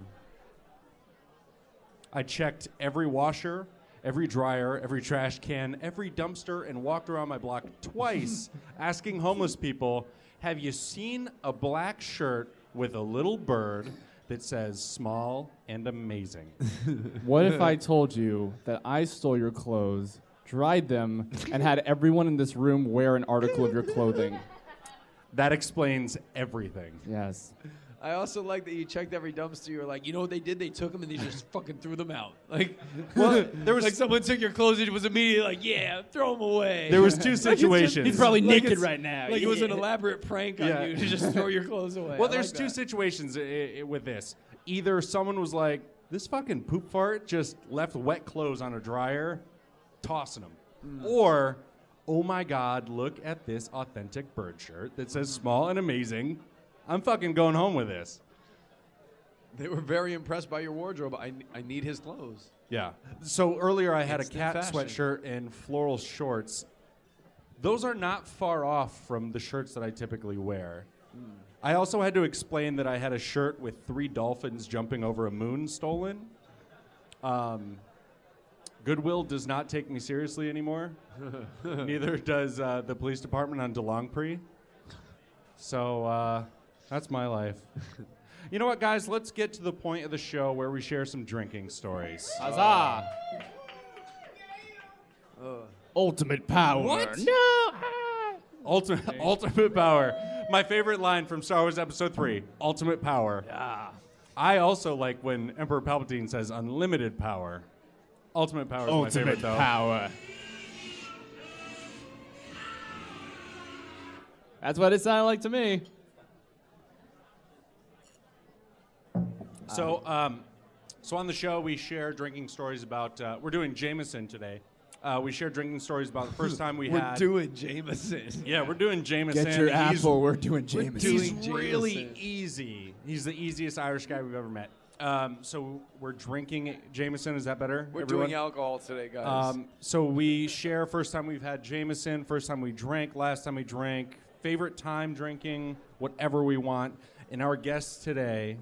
I checked every washer, every dryer, every trash can, every dumpster, and walked around my block twice [laughs] asking homeless people, "Have you seen a black shirt with a little bird?" That says small and amazing. [laughs] What if I told you that I stole your clothes, dried them, and had everyone in this room wear an article of your clothing? That explains everything. Yes. I also like that you checked every dumpster. You were like, you know what they did? They took them and they just [laughs] fucking threw them out. Like, Well, there [laughs] was like someone took your clothes and it was immediately like, yeah, throw them away. There was two [laughs] Like, just- situations. He's probably naked naked right now, Like it was an elaborate prank on Yeah. you to just throw your clothes away. Well, I there's like two that. situations i- i- with this. Either someone was like, "This fucking poop fart just left wet clothes on a dryer, tossing them," Hmm. or, "Oh my God, look at this authentic bird shirt that says Hmm. small and amazing. I'm fucking going home with this." They were very impressed by your wardrobe. I, I need his clothes. Yeah. So earlier I had Instant a cat fashion. sweatshirt and floral shorts. Those are not far off from the shirts that I typically wear. I also had to explain that I had a shirt with three dolphins jumping over a moon stolen. Um, Goodwill does not take me seriously anymore. [laughs] Neither does uh, the police department on DeLongpre. So uh, that's my life. [laughs] you know what, guys? Let's get to the point of the show where we share some drinking stories. Huzzah! Ultimate power. What? No. Ultimate, ultimate power. My favorite line from Star Wars Episode 3 Ultimate power. Ah. I also like when Emperor Palpatine says unlimited power. Ultimate power is my favorite, Ultimate though. power. That's what it sounded like to me. So, um, so on the show, we share drinking stories about. Uh, we're doing Jameson today. Uh, we share drinking stories about the first [laughs] time we had. We're had. doing Jameson. yeah, we're doing Jameson. Get your He's- apple. We're doing Jameson. He's doing really Jameson. easy. He's the easiest Irish guy we've ever met. Um, so we're drinking Jameson. Is that better? We're everyone? doing alcohol today, guys. Um, so we share first time we've had Jameson, first time we drank, last time we drank, favorite time drinking, whatever we want. And our guest today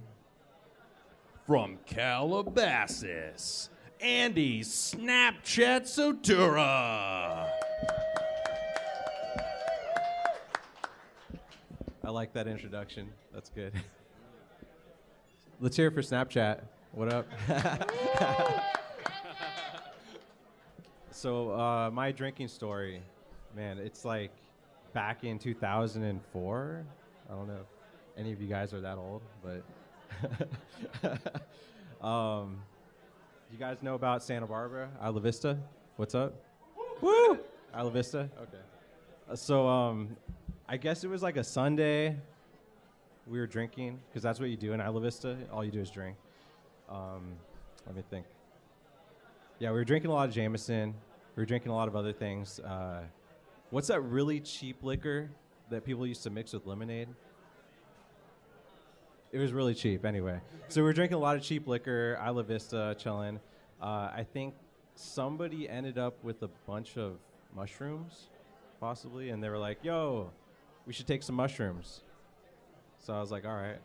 from Calabasas, Andy Snapchat Sotura. I like that introduction. That's good. Let's hear it for Snapchat. What up? [laughs] so, uh, my drinking story, man, it's like back in 2004. I don't know if any of you guys are that old, but. [laughs] um, you guys know about Santa Barbara, Isla Vista? What's up? Woo! Isla Vista? Okay. Uh, So, um, I guess it was like a Sunday. We were drinking because that's what you do in Isla Vista. All you do is drink. Um, let me think. Yeah, we were drinking a lot of Jameson. We were drinking a lot of other things. Uh, what's that really cheap liquor that people used to mix with lemonade? It was really cheap, anyway. So we were drinking a lot of cheap liquor, Isla Vista, chilling. Uh, I think somebody ended up with a bunch of mushrooms, possibly, and they were like, "Yo, we should take some mushrooms." So I was like, "All right,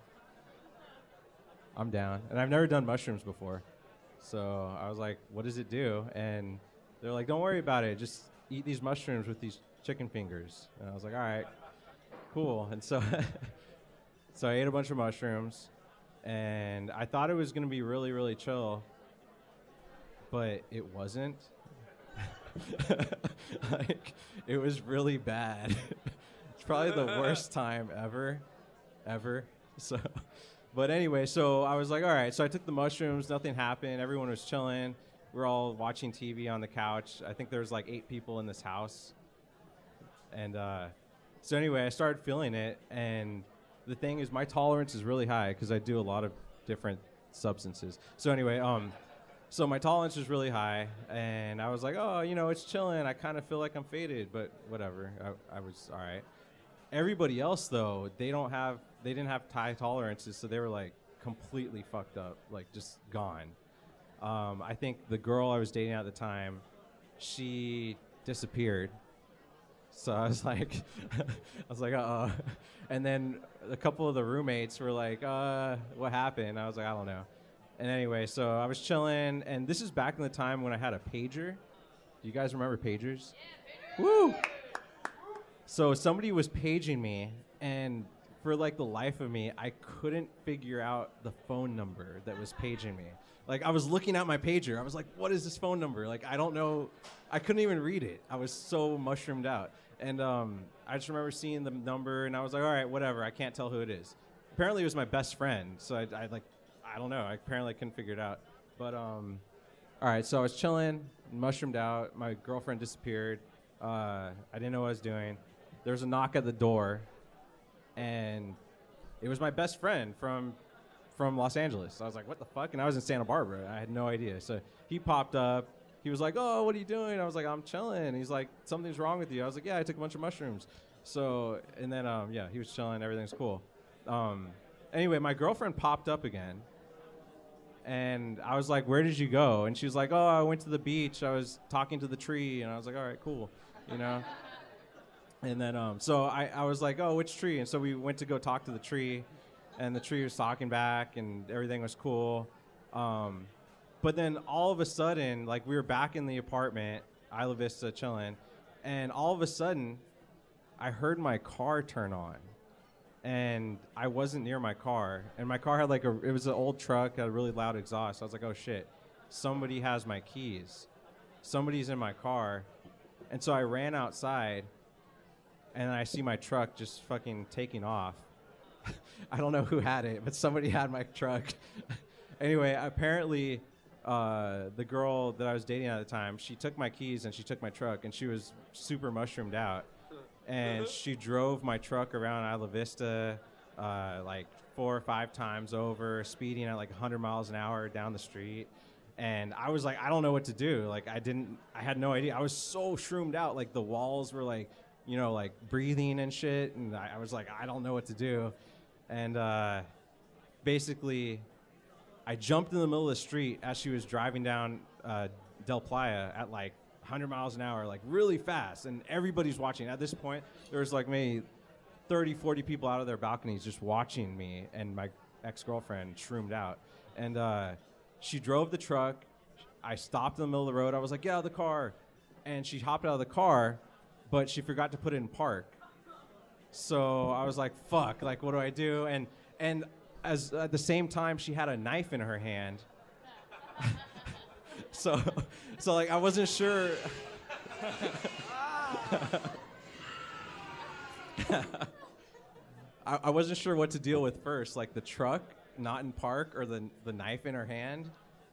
I'm down." And I've never done mushrooms before, so I was like, "What does it do?" And they're like, "Don't worry about it. Just eat these mushrooms with these chicken fingers." And I was like, "All right, cool." And so, [laughs] so I ate a bunch of mushrooms, and I thought it was gonna be really, really chill, but it wasn't. [laughs] like, it was really bad. [laughs] it's probably the worst [laughs] time ever, ever. So, but anyway, so I was like, all right. So I took the mushrooms. Nothing happened. Everyone was chilling. We are all watching TV on the couch. I think there was like eight people in this house. And uh, so anyway, I started feeling it, and the thing is, my tolerance is really high because I do a lot of different substances. So anyway, um, so my tolerance is really high, and I was like, oh, you know, it's chilling. I kind of feel like I'm faded, but whatever. I, I was all right. Everybody else, though, they don't have, they didn't have high tolerances, so they were like completely fucked up, like just gone. Um, I think the girl I was dating at the time, she disappeared. So I was [laughs] like, I was like, uh oh. And then a couple of the roommates were like, uh, what happened? I was like, I don't know. And anyway, so I was chilling, and this is back in the time when I had a pager. Do you guys remember pagers? Woo! So somebody was paging me, and for like the life of me, I couldn't figure out the phone number that was paging me. Like I was looking at my pager, I was like, "What is this phone number?" Like I don't know. I couldn't even read it. I was so mushroomed out, and um, I just remember seeing the number, and I was like, "All right, whatever. I can't tell who it is." Apparently, it was my best friend, so I, I like, I don't know. I apparently couldn't figure it out. But um, all right, so I was chilling, mushroomed out. My girlfriend disappeared. Uh, I didn't know what I was doing. There was a knock at the door, and it was my best friend from from Los Angeles. I was like, "What the fuck?" And I was in Santa Barbara. I had no idea. So he popped up. He was like, "Oh, what are you doing?" I was like, "I'm chilling." He's like, "Something's wrong with you." I was like, "Yeah, I took a bunch of mushrooms." So and then um, yeah, he was chilling. Everything's cool. Um, anyway, my girlfriend popped up again, And I was like, "Where did you go?" And she was like, "Oh, I went to the beach. I was talking to the tree." And I was like, "All right, cool," you know. And then, um, so I, I was like, "Oh, which tree?" And so we went to go talk to the tree, and the tree was talking back, and everything was cool. Um, but then all of a sudden, like we were back in the apartment, Isla Vista, chilling, and all of a sudden, I heard my car turn on, and I wasn't near my car, and my car had like a it was an old truck, had a really loud exhaust. I was like, oh shit, somebody has my keys, somebody's in my car, and so I ran outside, and I see my truck just fucking taking off. [laughs] I don't know who had it, but somebody had my truck. [laughs] anyway, apparently, uh, the girl that I was dating at the time, she took my keys and she took my truck, and she was super mushroomed out, and she drove my truck around Isla Vista, uh, like four or five times over, speeding at like 100 miles an hour down the street. And I was like, I don't know what to do. Like, I didn't, I had no idea. I was so shroomed out. Like, the walls were like, you know, like breathing and shit. And I, I was like, I don't know what to do. And uh, basically, I jumped in the middle of the street as she was driving down uh, Del Playa at like 100 miles an hour, like really fast. And everybody's watching. At this point, there was like maybe 30, 40 people out of their balconies just watching me and my ex girlfriend shroomed out. And uh, she drove the truck. I stopped in the middle of the road. I was like, get out of the car. And she hopped out of the car, but she forgot to put it in park. So I was like, fuck, like, what do I do? And, and as at the same time, she had a knife in her hand. [laughs] so, so like, I wasn't sure. [laughs] I, I wasn't sure what to deal with first, like the truck not in park or the the knife in her hand.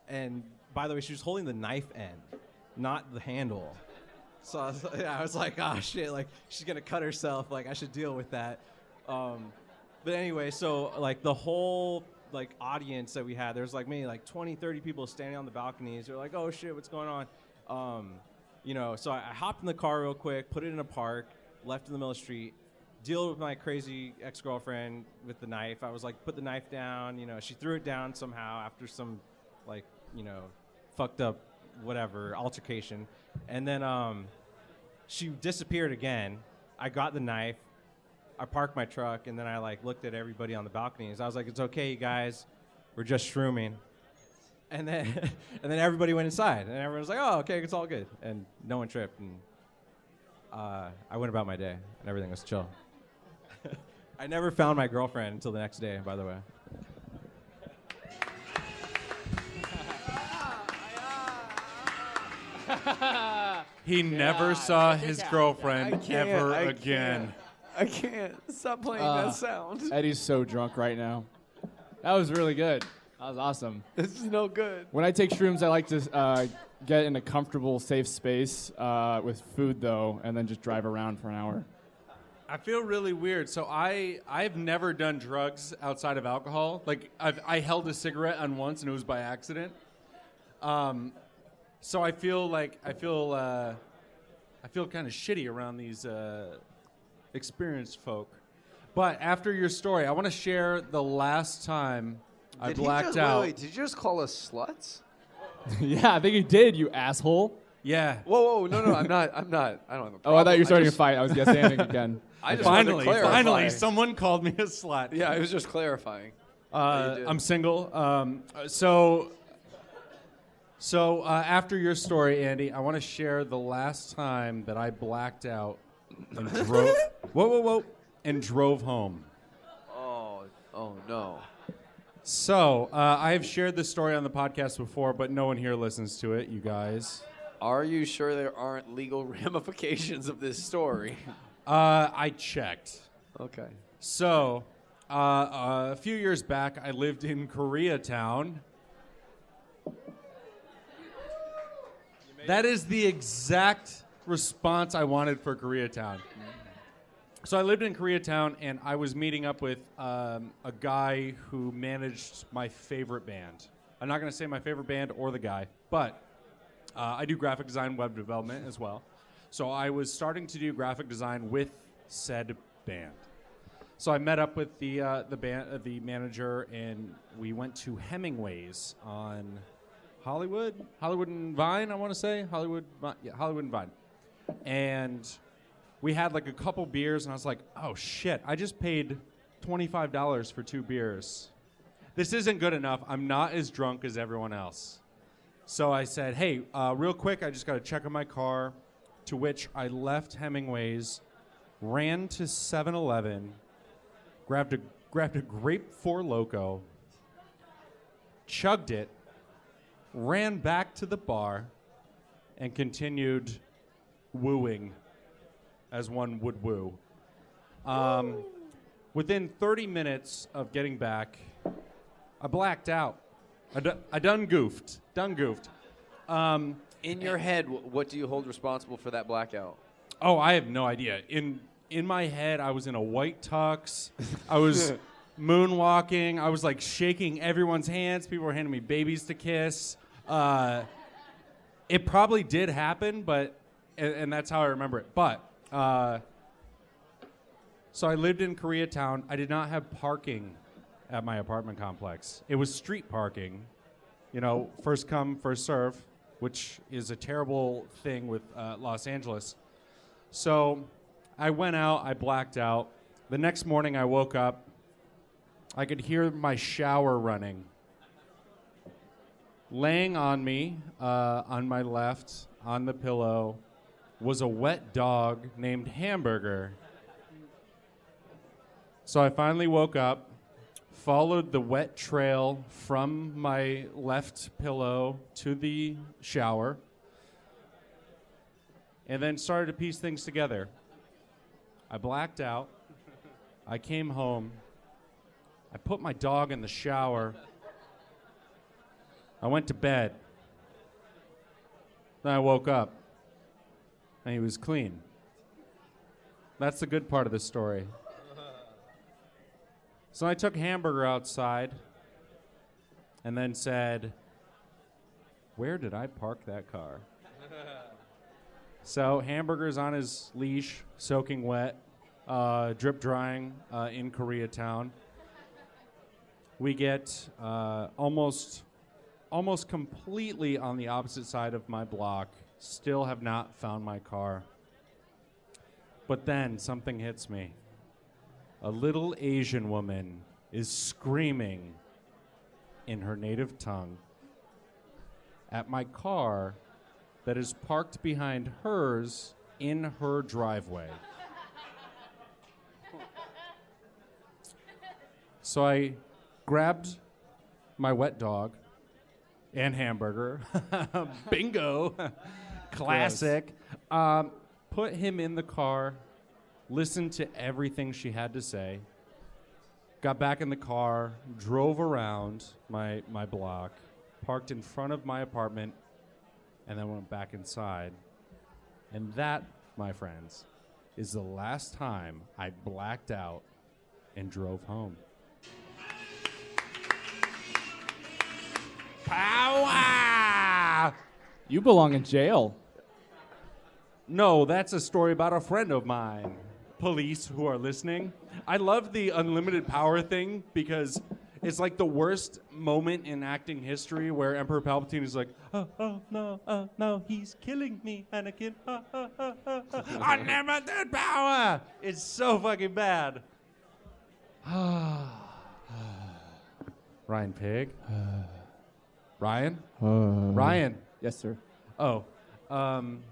And by the way, she was holding the knife end, not the handle. So I was, [laughs] I was like, oh shit, like she's gonna cut herself. Like I should deal with that. Um, but anyway, so like the whole like audience that we had, there's like maybe like 20, 30 people standing on the balconies. They're like, oh shit, what's going on? Um, you know, so I, I hopped in the car real quick, put it in a park, left in the middle of the street, deal with my crazy ex girlfriend with the knife. I was like, put the knife down. You know, she threw it down somehow after some, like, you know, fucked up, whatever altercation, and then um, she disappeared again. I got the knife. I parked my truck, and then I like looked at everybody on the balconies. I was like, "It's okay, you guys. We're just shrooming." And then, [laughs] and then everybody went inside, and everyone was like, "Oh, okay, it's all good," and no one tripped, and uh, I went about my day, and everything was chill. [laughs] I never found my girlfriend until the next day, by the way. He never saw his girlfriend I can't, ever I again. I can't stop playing Uh, that sound. [laughs] Eddie's so drunk right now. That was really good. That was awesome. This is no good. When I take shrooms, I like to uh, get in a comfortable, safe space uh, with food, though, and then just drive around for an hour. I feel really weird. So I I've never done drugs outside of alcohol. Like I've, I held a cigarette on once and it was by accident. Um, so I feel like I feel uh, I feel kind of shitty around these uh, experienced folk. But after your story, I want to share the last time I Did he blacked just, out. Wait, wait, did you just call us sluts? [laughs] yeah, I think you did, you asshole. Yeah. Whoa, whoa, no, no, I'm not. I'm not. I don't have a Oh, I thought you were starting just, a fight. I was guessing again. [laughs] I just wanted to Finally, clarify. finally, someone called me a slut. Yeah, I was just clarifying. Uh, you did. I'm single. Um, uh, so, so uh, after your story, Andy, I want to share the last time that I blacked out and drove. whoa, whoa, whoa! And drove home. Oh, oh no. So uh, I have shared this story on the podcast before, but no one here listens to it. You guys. Are you sure there aren't legal [laughs] ramifications of this story? Uh, I checked. Okay. So, uh, uh, a few years back, I lived in Koreatown. That is the exact response I wanted for Koreatown. So I lived in Koreatown, and I was meeting up with um, a guy who managed my favorite band. I'm not going to say my favorite band or the guy, but uh, I do graphic design, web development as well. So I was starting to do graphic design with said band. So I met up with the uh, the band, uh, the manager, and we went to Hemingway's on Hollywood, Hollywood and Vine. I want to say Hollywood, yeah, Hollywood and Vine, and we had like a couple beers, and I was like, oh shit, I just paid twenty five dollars for two beers. This isn't good enough. I'm not as drunk as everyone else. So I said, hey, uh, real quick, I just got to check on my car. To which I left Hemingway's, ran to 7 Eleven, grabbed a, grabbed a grape Four Loco, chugged it, ran back to the bar, and continued wooing as one would woo. Um, within 30 minutes of getting back, I blacked out. I, do, I done goofed. Done goofed. Um, In your head, wh- what do you hold responsible for that blackout? Oh, I have no idea. In in my head, I was in a white tux. I was [laughs] moonwalking. I was like shaking everyone's hands. People were handing me babies to kiss. Uh, it probably did happen, but and, and that's how I remember it. But uh, so I lived in Koreatown. I did not have parking at my apartment complex. It was street parking. You know, first come, first serve, which is a terrible thing with uh, Los Angeles. So I went out, I blacked out. The next morning I woke up, I could hear my shower running. Laying on me, uh, on my left, on the pillow, was a wet dog named Hamburger. So I finally woke up, followed the wet trail from my left pillow to the shower, and then started to piece things together. I blacked out. I came home. I put my dog in the shower. I went to bed. Then I woke up and he was clean. That's the good part of the story. So I took Hamburger outside and then said, Where did I park that car? So Hamburger's on his leash, soaking wet, uh, drip drying uh, in Koreatown. We get uh, almost, almost completely on the opposite side of my block. Still have not found my car. But then something hits me. A little Asian woman is screaming in her native tongue at my car that is parked behind hers in her driveway. So I grabbed my wet dog and hamburger. [laughs] Bingo. [laughs] Classic. Um, put him in the car, listened to everything she had to say, got back in the car, drove around my, my block, parked in front of my apartment, and then went back inside. And that, my friends, is the last time I blacked out and drove home. Power! You belong in jail. No, that's a story about a friend of mine. Police who are listening. I love the unlimited power thing because it's like the worst moment in acting history where Emperor Palpatine is like, oh, oh no, oh no, he's killing me, Anakin. Oh, oh, oh, oh, oh. Unlimited power! It's so fucking bad. [sighs] Ryan Pigg? [sighs] Ryan? Ryan? Yes, sir. Oh, um,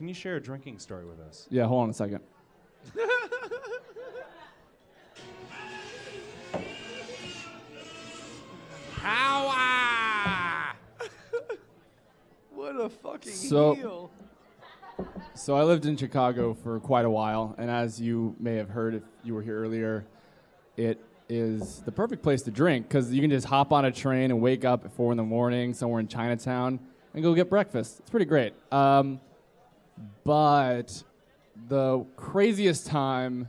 can you share a drinking story with us? Yeah, hold on a second. Power! What a fucking So- heel. So I lived in Chicago for quite a while, and as you may have heard if you were here earlier, it is the perfect place to drink because you can just hop on a train and wake up at four in the morning somewhere in Chinatown and go get breakfast. It's pretty great. Um, but the craziest time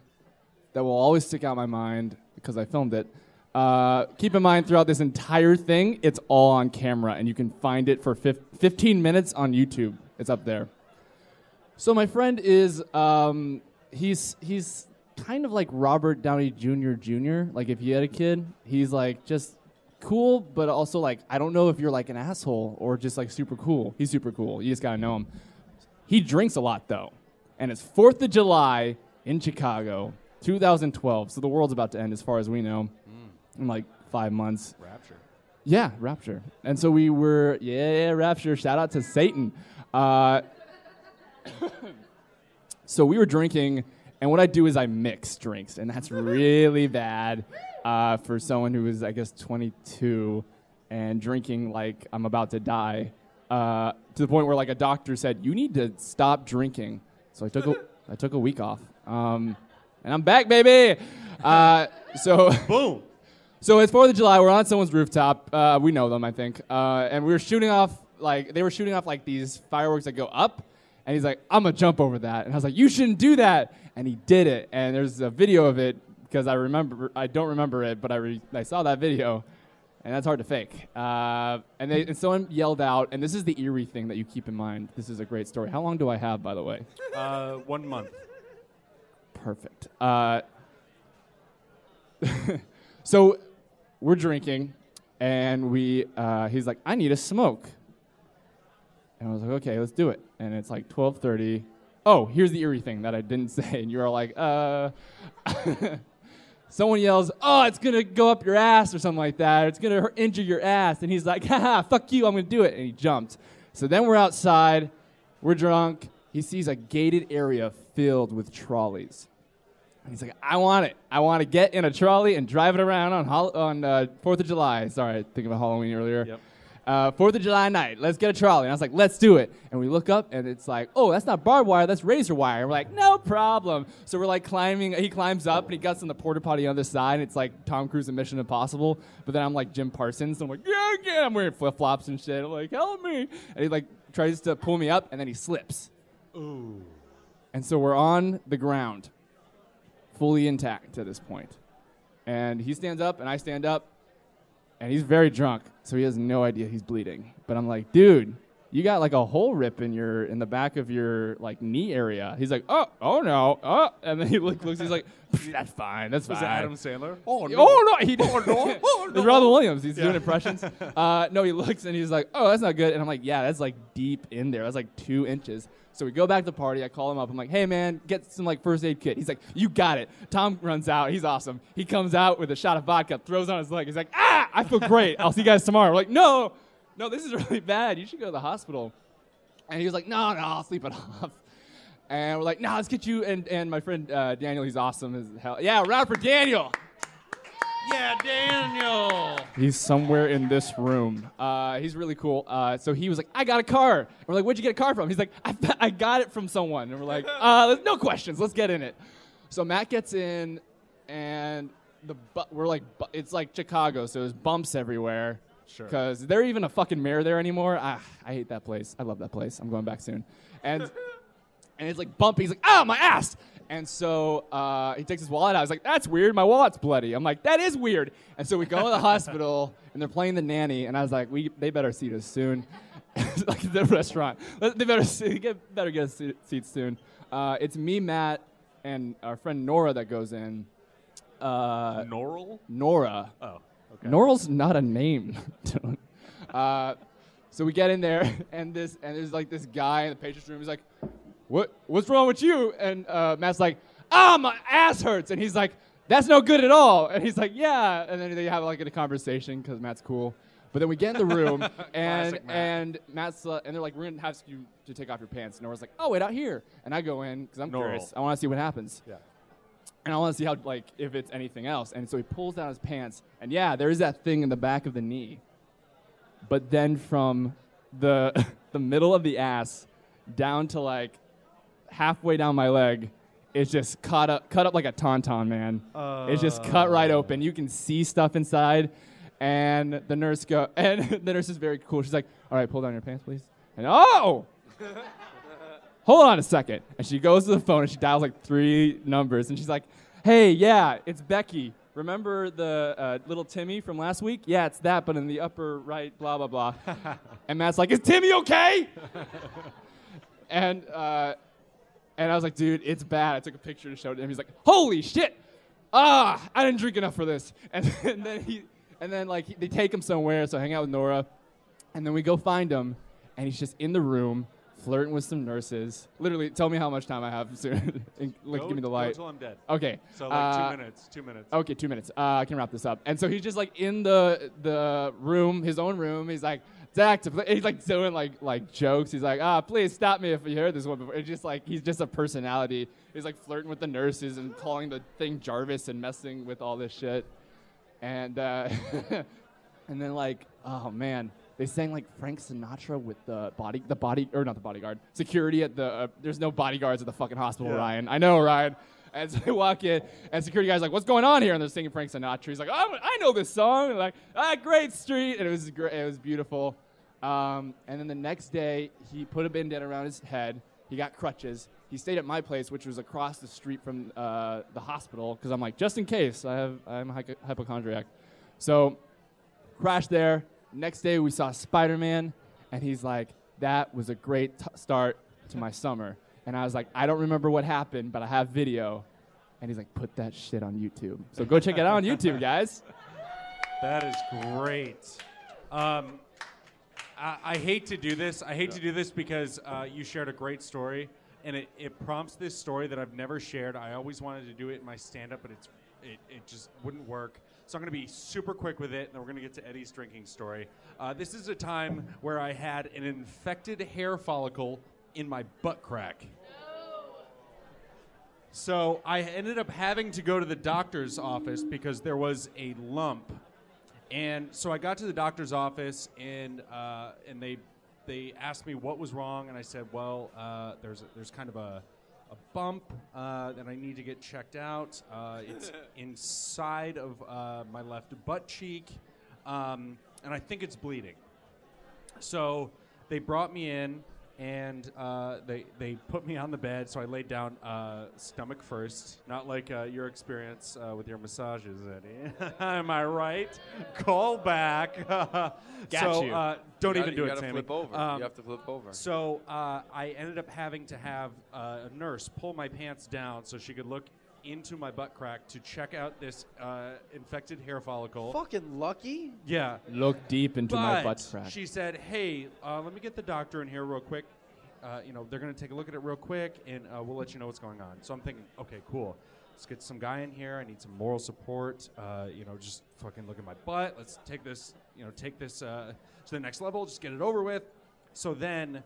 that will always stick out in my mind because I filmed it. Uh, keep in mind, throughout this entire thing, it's all on camera, and you can find it for fif- 15 minutes on YouTube. It's up there. So my friend is um, he's he's kind of like Robert Downey Jr. Jr. Like if you had a kid, he's like just cool, but also like I don't know if you're like an asshole or just like super cool. He's super cool. You just gotta know him. He drinks a lot though, and it's Fourth of July in Chicago, 2012. So the world's about to end, as far as we know, in like five months. Rapture. Yeah, Rapture. And so we were, yeah, Rapture. Shout out to Satan. Uh, [coughs] so we were drinking, and what I do is I mix drinks, and that's really [laughs] bad uh, for someone who is, I guess, 22 and drinking like I'm about to die. Uh, to the point where like a doctor said, "You need to stop drinking." So I took a, I took a week off, um, and I'm back, baby. Uh, so [laughs] Boom. so it's Fourth of July. We're on someone's rooftop. Uh, we know them, I think. Uh, and we were shooting off like they were shooting off like these fireworks that go up. And he's like, "I'm gonna jump over that." And I was like, "You shouldn't do that." And he did it. And there's a video of it because I remember. I don't remember it, but I re- I saw that video, and that's hard to fake. Uh, and they and someone yelled out. And this is the eerie thing that you keep in mind. This is a great story. How long do I have, by the way? Uh, one month. Perfect. Uh, [laughs] so we're drinking, and we uh, he's like, I need a smoke. And I was like, okay, let's do it. And it's like 12:30. Oh, here's the eerie thing that I didn't [laughs] say, and you are like, uh. [laughs] Someone yells, "Oh, it's gonna go up your ass" or something like that. Or it's gonna injure your ass, and he's like, [laughs] "Haha, fuck you! I'm gonna do it." And he jumped. So then we're outside, we're drunk. He sees a gated area filled with trolleys. And he's like, I want it. I want to get in a trolley and drive it around on hol- on uh, Fourth of July. Sorry, thinking about Halloween earlier. Yep. Uh, Fourth of July night. Let's get a trolley. And I was like, let's do it. And we look up, and it's like, oh, that's not barbed wire. That's razor wire. And we're like, no problem. So we're like climbing. He climbs up, and he gets on the porta potty on the other side. And it's like Tom Cruise in Mission Impossible. But then I'm like Jim Parsons. I'm like, yeah, yeah. I'm wearing flip flops and shit. I'm like, help me. And he like tries to pull me up, and then he slips. Ooh. And so we're on the ground fully intact to this point. And he stands up, and I stand up, and he's very drunk, so he has no idea he's bleeding. But I'm like, dude, you got like a hole rip in your in the back of your like knee area. He's like, oh, oh no, oh, and then he look, looks, he's like, that's fine, that's Was it fine. Adam Sandler? Oh no! Oh no! [laughs] He did. Oh, no. [laughs] Oh, It's Robin Williams. He's doing impressions. [laughs] Uh, no, he looks and he's like, "Oh, that's not good." And I'm like, "Yeah, that's like deep in there. That's like two inches." So we go back to the party. I call him up. I'm like, "Hey, man, get some like first aid kit." He's like, "You got it." Tom runs out. He's awesome. He comes out with a shot of vodka, throws on his leg. He's like, "Ah, I feel great. I'll see you guys tomorrow." We're like, "No, no, this is [laughs] really bad. You should go to the hospital." And he was like, "No, no, I'll sleep it [laughs] off." And we're like, "No, let's get you." And and my friend uh, Daniel, he's awesome as hell. Yeah, round for Daniel. Yeah, Daniel. He's somewhere in this room. Uh, he's really cool. Uh, so he was like, I got a car. And we're like, where'd you get a car from? He's like, I, I got it from someone. And we're like, [laughs] uh, no questions. Let's get in it. So Matt gets in, and the bu- we're like, bu- it's like Chicago, so there's bumps everywhere. Sure. Because there even a fucking mirror there anymore. Ah, I hate that place. I love that place. I'm going back soon. And [laughs] and it's like bumpy. He's like, ah, my ass. And so uh, he takes his wallet out. I was like, that's weird. My wallet's bloody. I'm like, that is weird. And so we go to the [laughs] hospital, and they're playing the nanny. And I was like, we, they better seat us soon. [laughs] like the restaurant. They better [laughs] see, get, better get us se- seats soon. Uh, it's me, Matt, and our friend Nora that goes in. Uh, Norral? Nora. Oh, okay. Norrell's not a name. Uh, so we get in there, and this, and there's like this guy in the patient's room. He's like, "What? What's wrong with you?" And uh, Matt's like, "Ah, my ass hurts." And he's like, "That's no good at all." And he's like, "Yeah." And then they have like a conversation because Matt's cool. But then we get in the room, [laughs] and Matt. and Matt's uh, and they're like, "We're gonna have you to take off your pants." And Nora's like, "Oh, wait out here." And I go in because I'm Norrell. curious. I want to see what happens Yeah. and I want to see how like if it's anything else. And so he pulls down his pants, and yeah, there is that thing in the back of the knee. But then from the [laughs] the middle of the ass down to like halfway down my leg, it's just cut up cut up like a tauntaun, man. it's just cut right open. You can see stuff inside. And the nurse go [laughs] and the nurse is very cool. She's like, "All right, pull down your pants, please." And oh, [laughs] hold on a second. And she goes to the phone and she dials like three numbers. And she's like, hey, yeah, it's Becky. Remember the uh, little Timmy from last week? Yeah, it's that, but in the upper right, blah, blah, blah. [laughs] and Matt's like, is Timmy okay? and, uh, And I was like, dude, it's bad. I took a picture to show him. He's like, holy shit! Ah, I didn't drink enough for this. And, [laughs] and then he, and then like they take him somewhere. So I hang out with Nora, and then we go find him, and he's just in the room flirting with some nurses. Literally, tell me how much time I have [laughs] soon. And, like, Go- give me the light. until I'm dead. Okay. So like uh, two minutes. Two minutes. Okay, two minutes. Uh, I can wrap this up. And so he's just like in the the room, his own room. He's like, Zach, to play. he's like doing like like jokes. He's like, ah, please stop me if you heard this one before. It's just like he's just a personality. He's like flirting with the nurses and calling the thing Jarvis and messing with all this shit. And uh, [laughs] and then like, oh man, they sang like Frank Sinatra with the body, the body, or not the bodyguard, security at the. Uh, there's no bodyguards at the fucking hospital, Yeah. Ryan. I know, Ryan. And so [laughs] they walk in, and security guy's like, "What's going on here?" And they're singing Frank Sinatra. He's like, "Oh, I know this song." And like, "Ah, great street," and it was great. It was beautiful. Um, and then the next day, he put a bandana around his head. He got crutches. He stayed at my place, which was across the street from uh, the hospital, because I'm like, just in case, I have I'm a hypo- hypochondriac. So crashed there. Next day, we saw Spider Man, and he's like, That was a great t- start to my summer. And I was like, I don't remember what happened, but I have video. And he's like, Put that shit on YouTube. So go check it out on YouTube, [laughs] guys. That is great. Um, I, I hate to do this. I hate to do this because uh, you shared a great story, and it, it prompts this story that I've never shared. I always wanted to do it in my stand up, but it's it, it just wouldn't work. So I'm going to be super quick with it, and then we're going to get to Eddie's drinking story. Uh, this is a time where I had an infected hair follicle in my butt crack. So I ended up having to go to the doctor's office because there was a lump, and so I got to the doctor's office and uh, and they they asked me what was wrong, and I said, well, uh, there's a, there's kind of a a bump uh, that I need to get checked out. Uh, it's [laughs] inside of uh, my left butt cheek, um, and I think it's bleeding. So they brought me in and uh, they they put me on the bed. So I laid down uh, stomach first, not like uh, your experience uh, with your massages, Eddie. [laughs] Am I right? Call back. [laughs] so you. Uh, don't You even gotta- do you it, Sammy. flip over. Um, you have to flip over. so uh, I ended up having to have uh, a nurse pull my pants down so she could look into my butt crack to check out this uh, infected hair follicle. Fucking lucky. Yeah. Look deep into my butt crack. she said, "Hey, uh, let me get the doctor in here real quick. Uh, you know, they're going to take a look at it real quick, and uh, we'll let you know what's going on." So I'm thinking, okay, cool. Let's get some guy in here. I need some moral support. Uh, you know, just fucking look at my butt. Let's take this. You know, take this uh, to the next level. Just get it over with. So then,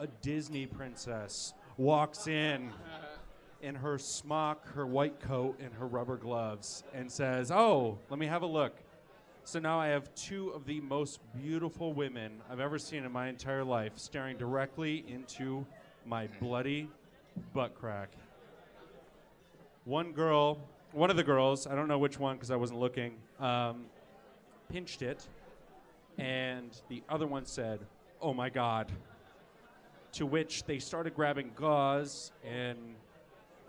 a Disney princess walks in in her smock, her white coat, and her rubber gloves, and says, "Oh, let me have a look." So now I have two of the most beautiful women I've ever seen in my entire life staring directly into my bloody butt crack. One girl, one of the girls, I don't know which one because I wasn't looking, um, pinched it, and the other one said, Oh my God. To which they started grabbing gauze and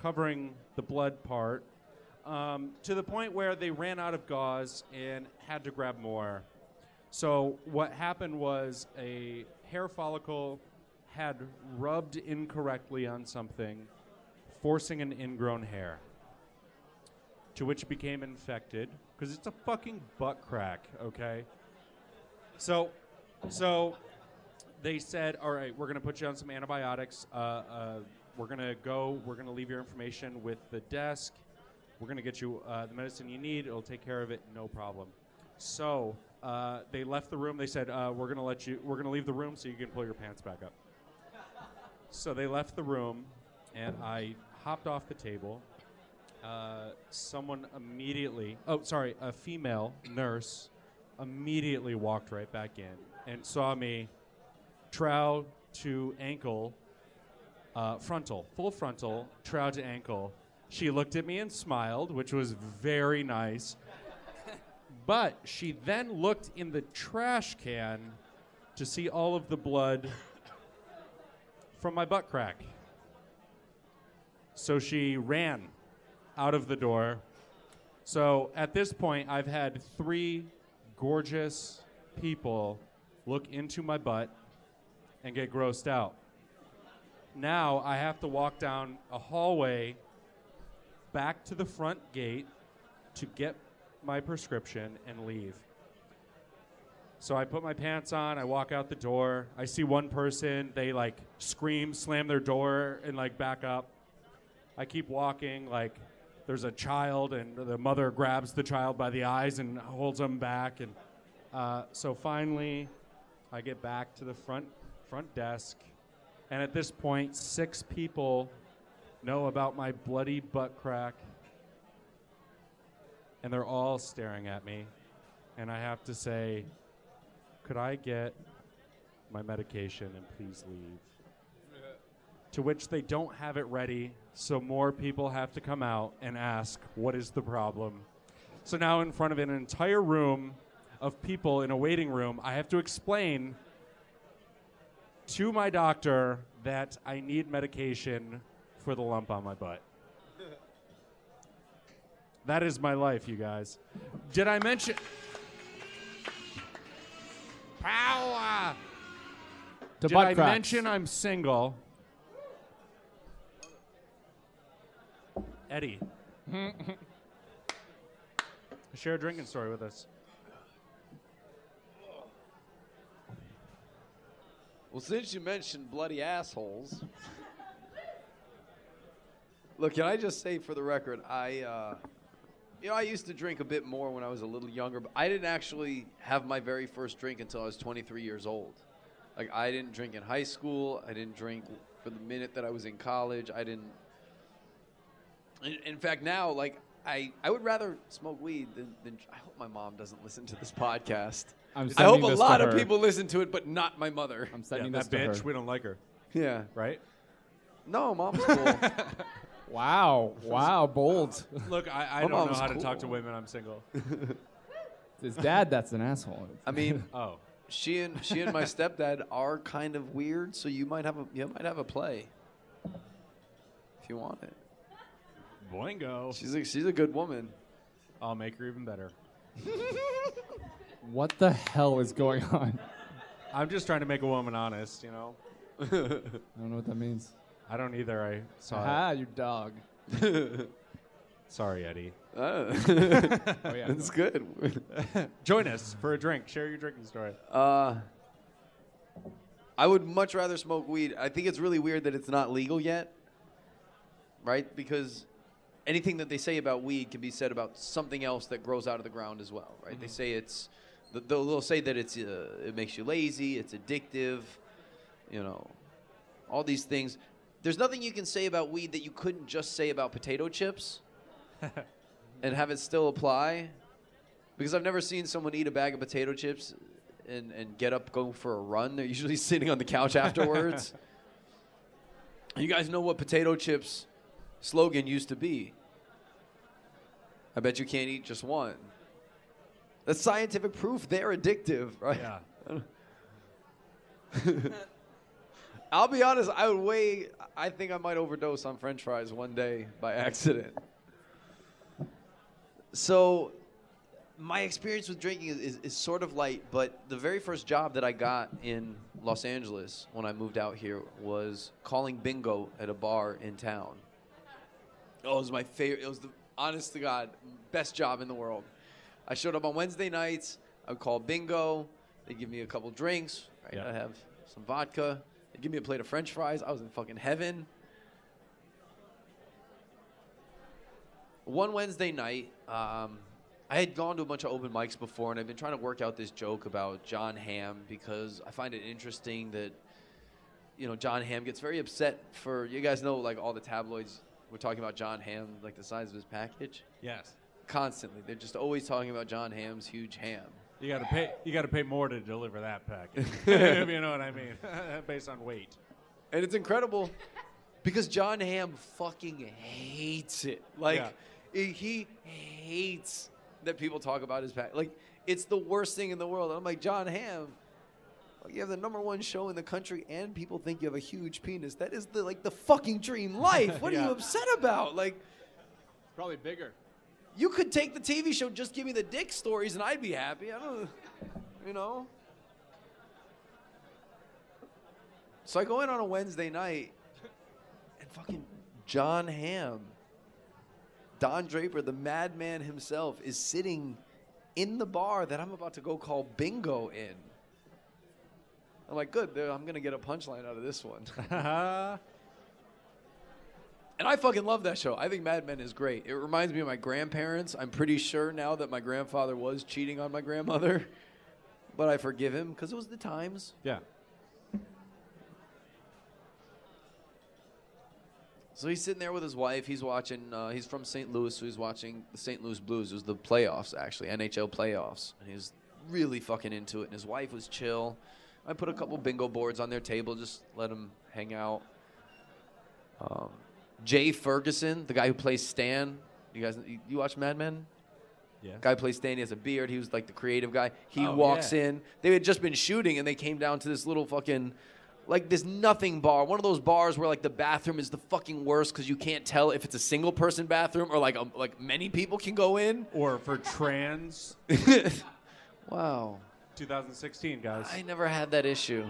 covering the blood part um, to the point where they ran out of gauze and had to grab more. So what happened was a hair follicle had rubbed incorrectly on something, forcing an ingrown hair, to which became infected because it's a fucking butt crack. Okay. So, so they said, "All right, we're going to put you on some antibiotics. Uh, uh, we're going to go. We're going to leave your information with the desk. We're going to get you uh, the medicine you need. It'll take care of it, no problem." So uh, they left the room. They said, uh, "We're going to let you. We're going to leave the room so you can pull your pants back up." So they left the room, and I hopped off the table. Uh, someone immediately, oh, sorry, a female nurse immediately walked right back in and saw me trowel to ankle, uh, frontal, full frontal, trow to ankle. She looked at me and smiled, which was very nice. but she then looked in the trash can to see all of the blood from my butt crack. So she ran out of the door. So at this point, I've had three gorgeous people look into my butt and get grossed out. Now I have to walk down a hallway back to the front gate to get my prescription and leave. So I put my pants on, I walk out the door. I see one person, they like scream, slam their door, and like back up. I keep walking, like there's a child, and the mother grabs the child by the eyes and holds him back. And uh, so finally, I get back to the front front desk, and at this point, six people know about my bloody butt crack, and they're all staring at me, and I have to say, "Could I get my medication and please leave?" to which they don't have it ready, so more people have to come out and ask, What is the problem? So now, in front of an entire room of people in a waiting room, I have to explain to my doctor that I need medication for the lump on my butt. That is my life, you guys. Did I mention. Power! To Did butt I cracks. mention I'm single? Eddie. [laughs] Share a drinking story with us. Well, since you mentioned bloody assholes, look, can I just say for the record, I, uh, you know, I used to drink a bit more when I was a little younger, but I didn't actually have my very first drink until I was 23 years old. Like, I didn't drink in high school. I didn't drink for the minute that I was in college. I didn't. In, in fact, now, like, I, I would rather smoke weed than, than. I hope my mom doesn't listen to this [laughs] podcast. I'm I hope a this lot of her. people listen to it, but not my mother. I'm Yeah, sending that this to bitch, her. we don't like her, Yeah. right? No, mom's cool. [laughs] Wow, wow, bold. Look, I, I My don't know mom's how to talk to cool. women. I'm single. His dad, that's an asshole. I mean, [laughs] Oh, she and she and my stepdad are kind of weird, so you might have a you might have a play if you want it. boingo. She's a, she's a good woman. I'll make her even better. [laughs] What the hell is going [laughs] on? I'm just trying to make a woman honest, you know? [laughs] I don't know what that means. I don't either. I saw Aha, you dog. it. [laughs] Sorry, Eddie. Uh, Oh yeah. That's good. Join us for a drink. Share your drinking story. Uh, I would much rather smoke weed. I think it's really weird that it's not legal yet, right? Because anything that they say about weed can be said about something else that grows out of the ground as well, right? They say it's th- they'll, they'll say that it's uh, it makes you lazy, it's addictive, you know, all these things. There's nothing you can say about weed that you couldn't just say about potato chips [laughs] and have it still apply. Because I've never seen someone eat a bag of potato chips and, and get up, go for a run. They're usually [laughs] sitting on the couch [laughs] afterwards. you guys know what potato chips slogan used to be. I bet you can't eat just one. That's scientific proof they're addictive, [laughs] right? Yeah. [laughs] I'll be honest, I would weigh I think I might overdose on french fries one day by accident. So my experience with drinking is, is, is sort of light, but the very first job that I got in Los Angeles when I moved out here was calling bingo at a bar in town. Oh, it was my favorite. It was the honest to God best job in the world. I showed up on Wednesday nights. I would call bingo. They give me a couple drinks. Right, Yeah. I have some vodka. They give me a plate of French fries. I was in fucking heaven. One Wednesday night, um, I had gone to a bunch of open mics before, and I've been trying to work out this joke about Jon Hamm because I find it interesting that you know Jon Hamm gets very upset for you guys know like all the tabloids were talking about Jon Hamm like the size of his package Yes. Constantly. They're just always talking about Jon Hamm's huge ham. You gotta pay. You gotta pay more to deliver that package. [laughs] if you know what I mean, [laughs] based on weight. And it's incredible because Jon Hamm fucking hates it. Like Yeah. he- he hates that people talk about his pack. Like it's the worst thing in the world. And I'm like Jon Hamm. You have the number one show in the country, and people think you have a huge penis. That is the like the fucking dream life. [laughs] What are Yeah. you upset about? Like, Probably bigger. You could take the TV show, just give me the dick stories, and I'd be happy. I don't, you know. So I go in on a Wednesday night, and fucking Jon Hamm, Don Draper, the madman himself, is sitting in the bar that I'm about to go call bingo in. I'm like, good, I'm going to get a punchline out of this one. [laughs] And I fucking love that show. I think Mad Men is great. It reminds me of my grandparents. I'm pretty sure now that my grandfather was cheating on my grandmother, [laughs] but I forgive him because it was the times. Yeah. So he's sitting there with his wife. He's watching. Uh, he's from St. Louis, so he's watching the St. Louis Blues. It was the playoffs, actually, NHL playoffs, and he was really fucking into it. And his wife was chill. I put a couple bingo boards on their table, just let him hang out. Um, Jay Ferguson, the guy who plays Stan. You guys, you, watch Mad Men? Yeah. Guy who plays Stan. He has a beard. He was like the creative guy. He Oh, walks yeah. in. They had just been shooting, and they came down to this little fucking, like this nothing bar. One of those bars where like the bathroom is the fucking worst because you can't tell if it's a single person bathroom or like a, like many people can go in. Or for trans, [laughs] Wow. 2016, guys. I never had that issue.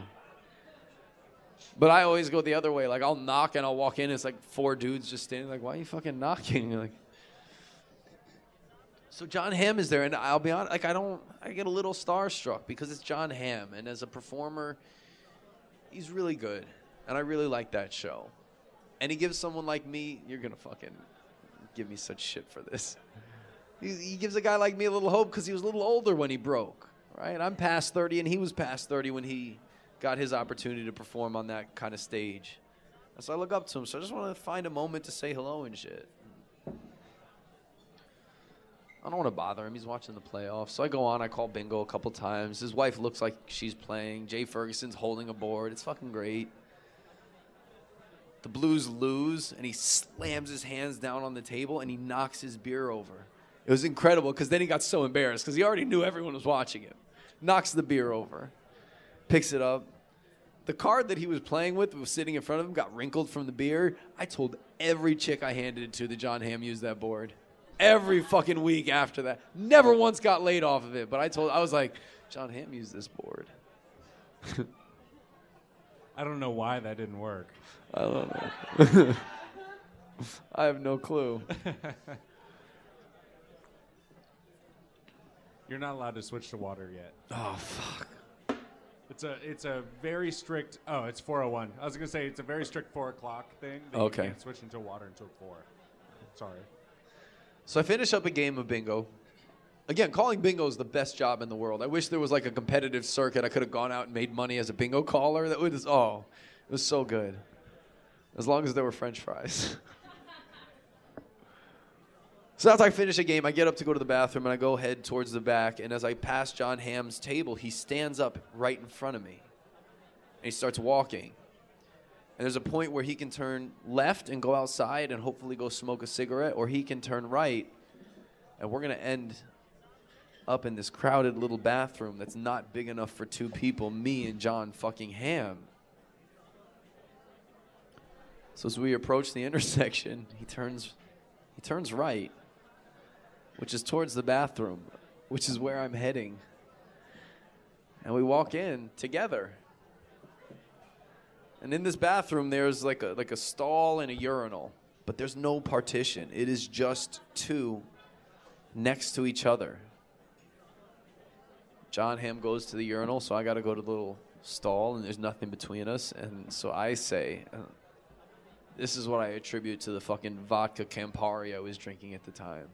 But I always go the other way. Like I'll knock and I'll walk in. It's like four dudes just standing. Like, why are you fucking knocking? [laughs] Like, so Jon Hamm is there, and I'll be honest. Like I don't. I get a little starstruck because it's Jon Hamm, and as a performer, he's really good, and I really like that show. And he gives someone like me. You're gonna fucking give me such shit for this. He, he gives a guy like me a little hope because he was a little older when he broke. Right? I'm past 30, and he was past 30 when he got his opportunity to perform on that kind of stage. And so I look up to him. So I just want to find a moment to say hello and shit. I don't want to bother him. He's watching the playoffs. So I go on. I call bingo a couple times. His wife looks like she's playing. Jay Ferguson's holding a board. It's fucking great. The Blues lose, and he slams his hands down on the table and he knocks his beer over. It was incredible because then he got so embarrassed because he already knew everyone was watching him. Knocks the beer over, picks it up. The card that he was playing with was sitting in front of him, got wrinkled from the beer. I told every chick I handed it to that Jon Hamm used that board. Every fucking week after that. Never once got laid off of it, but I told, I was like, Jon Hamm used this board. [laughs] I don't know why that didn't work. I don't know. [laughs] I have no clue. [laughs] You're not allowed to switch to water yet. Oh, fuck. It's a it's a very strict. Oh, it's 401. I was gonna say it's a very strict four o'clock thing. That Okay. You can't switch into water until four. Sorry. So I finish up a game of bingo. Again, calling bingo is the best job in the world. I wish there was like a competitive circuit. I could have gone out and made money as a bingo caller. That was oh, it was so good. As long as there were French fries. [laughs] so after I finish a game, I get up to go to the bathroom and I go head towards the back. And as I pass Jon Hamm's table, he stands up right in front of me, and he starts walking. And there's a point where he can turn left and go outside and hopefully go smoke a cigarette, or he can turn right, and we're gonna end up in this crowded little bathroom that's not big enough for two people, me and Jon fucking Hamm. So as we approach the [laughs] intersection, he turns he turns right, which is towards the bathroom, which is where I'm heading. And we walk in together. And in this bathroom, there's like a like a stall and a urinal, but there's no partition. It is just two next to each other. Jon Hamm goes to the urinal, so I got to go to the little stall, and there's nothing between us. And so I say, uh, "This is what I attribute to the fucking vodka Campari I was drinking at the time."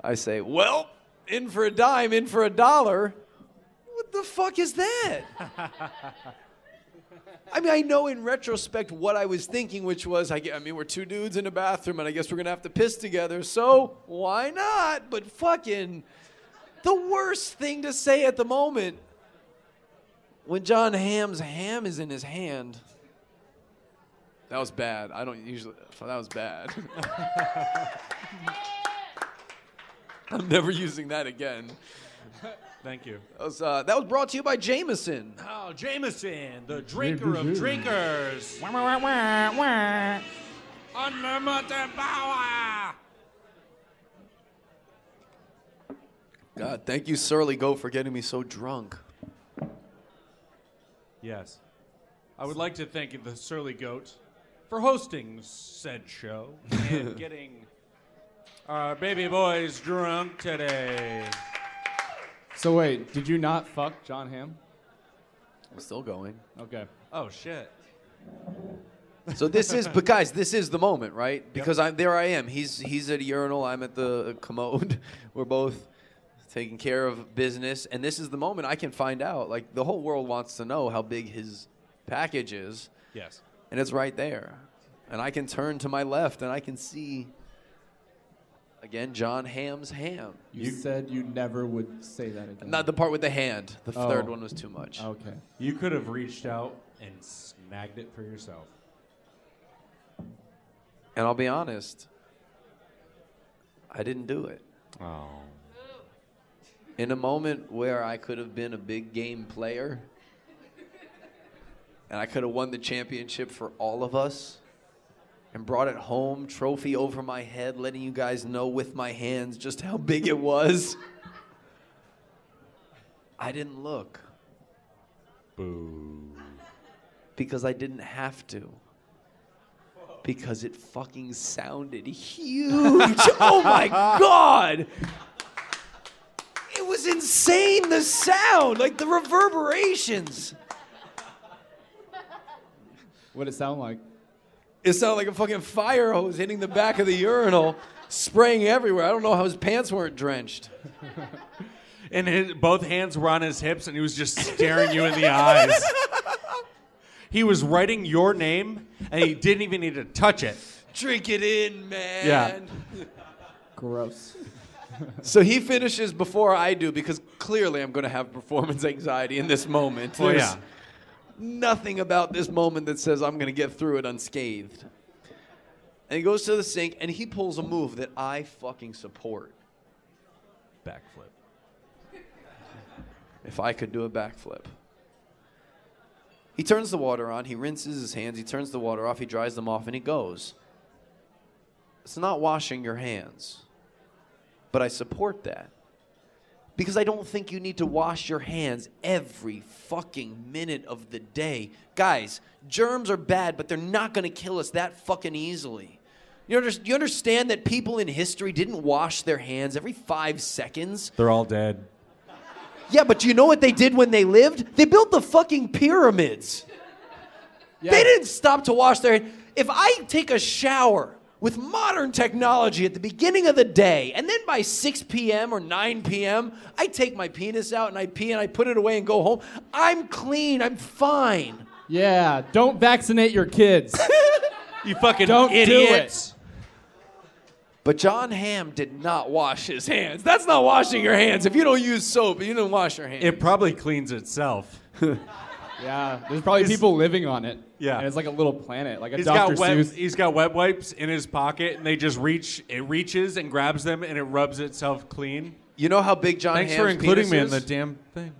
I say, "Well, in for a dime, in for a dollar." What the fuck is that? [laughs] I mean, I know in retrospect what I was thinking, which was, I, I mean, we're two dudes in a bathroom, and I guess we're gonna have to piss together. So why not? But fucking, the worst thing to say at the moment when Jon Hamm's ham is in his hand. That was bad. I don't usually. That was bad. [laughs] I'm never using that again. Thank you. That was, uh, that was brought to you by Jameson. Oh, Jameson, the drinker of drinkers. Unlimited power. God, thank you, Surly Goat, for getting me so drunk. Yes. I would like to thank the Surly Goat for hosting said show and [laughs] getting our baby boys drunk today. So wait, did you not fuck Jon Hamm? I'm still going. Okay. Oh shit. So this is, but guys, this is the moment, right? Because I'm there. I am. He's he's at a urinal. I'm at the commode. [laughs] We're both taking care of business, and this is the moment I can find out. Like the whole world wants to know how big his package is, Yes. and it's right there. And I can turn to my left, and I can see again Jon Hamm's ham. You, said you never would say that again. Not the part with the hand. The Oh. third one was too much. Okay. You could have reached out and snagged it for yourself. And I'll be honest, I didn't do it. Oh. in a moment where I could have been a big game player and I could have won the championship for all of us and brought it home, trophy over my head, letting you guys know with my hands just how big it was. I didn't look Boo. because I didn't have to. Because it fucking sounded huge. [laughs] oh my god. It was insane the sound, like the reverberations. What did it sound like? It sounded like a fucking fire hose hitting the back of the urinal, spraying everywhere. I don't know how his pants weren't drenched. [laughs] And his, both hands were on his hips, and he was just staring you in the eyes. He was writing your name, and he didn't even need to touch it. Drink it in, man. Yeah. [laughs] Gross. So he finishes before I do because clearly I'm going to have performance anxiety in this moment. Well, There's yeah. Nothing about this moment that says I'm going to get through it unscathed. And he goes to the sink and he pulls a move that I fucking support. Backflip. If I could do a backflip. He turns the water on, he rinses his hands, he turns the water off, he dries them off, and he goes. It's not washing your hands, but I support that. Because I don't think you need to wash your hands every fucking minute of the day. Guys, germs are bad, but they're not gonna kill us that fucking easily. You, under- you understand that people in history didn't wash their hands every five seconds? They're all dead. Yeah, but you know what they did when they lived? They built the fucking pyramids. They didn't stop to wash their If I take a shower with modern technology at the beginning of the day, and then by 6 p.m. or 9 p.m., I take my penis out and I pee and I put it away and go home, I'm clean, I'm fine. Yeah, don't vaccinate your kids. [laughs] You fucking Don't do idiots. But Jon Hamm did not wash his hands. That's not washing your hands. If you don't use soap, you don't wash your hands. It probably cleans itself. [laughs] yeah, there's probably He's- people living on it. Yeah. and it's like a little planet, like a He's Dr. got web, Seuss. he's got web wipes in his pocket, and they just reach. It reaches and grabs them, and it rubs itself clean. you know how big Jon Thanks Hamm's for including penis me in is? the damn thing.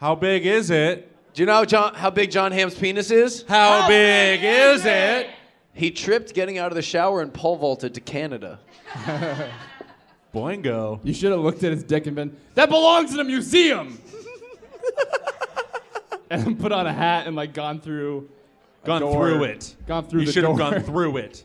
How big is it? Do you know how, John, how big Jon Hamm's penis is? How, big, is it? He tripped getting out of the shower and pole vaulted to Canada. [laughs] Boingo. You should have looked at his dick and been, that belongs in a museum. [laughs] and then put on a hat and like gone through. a Gone door. through it. Gone through You the should have door. gone through [laughs] it.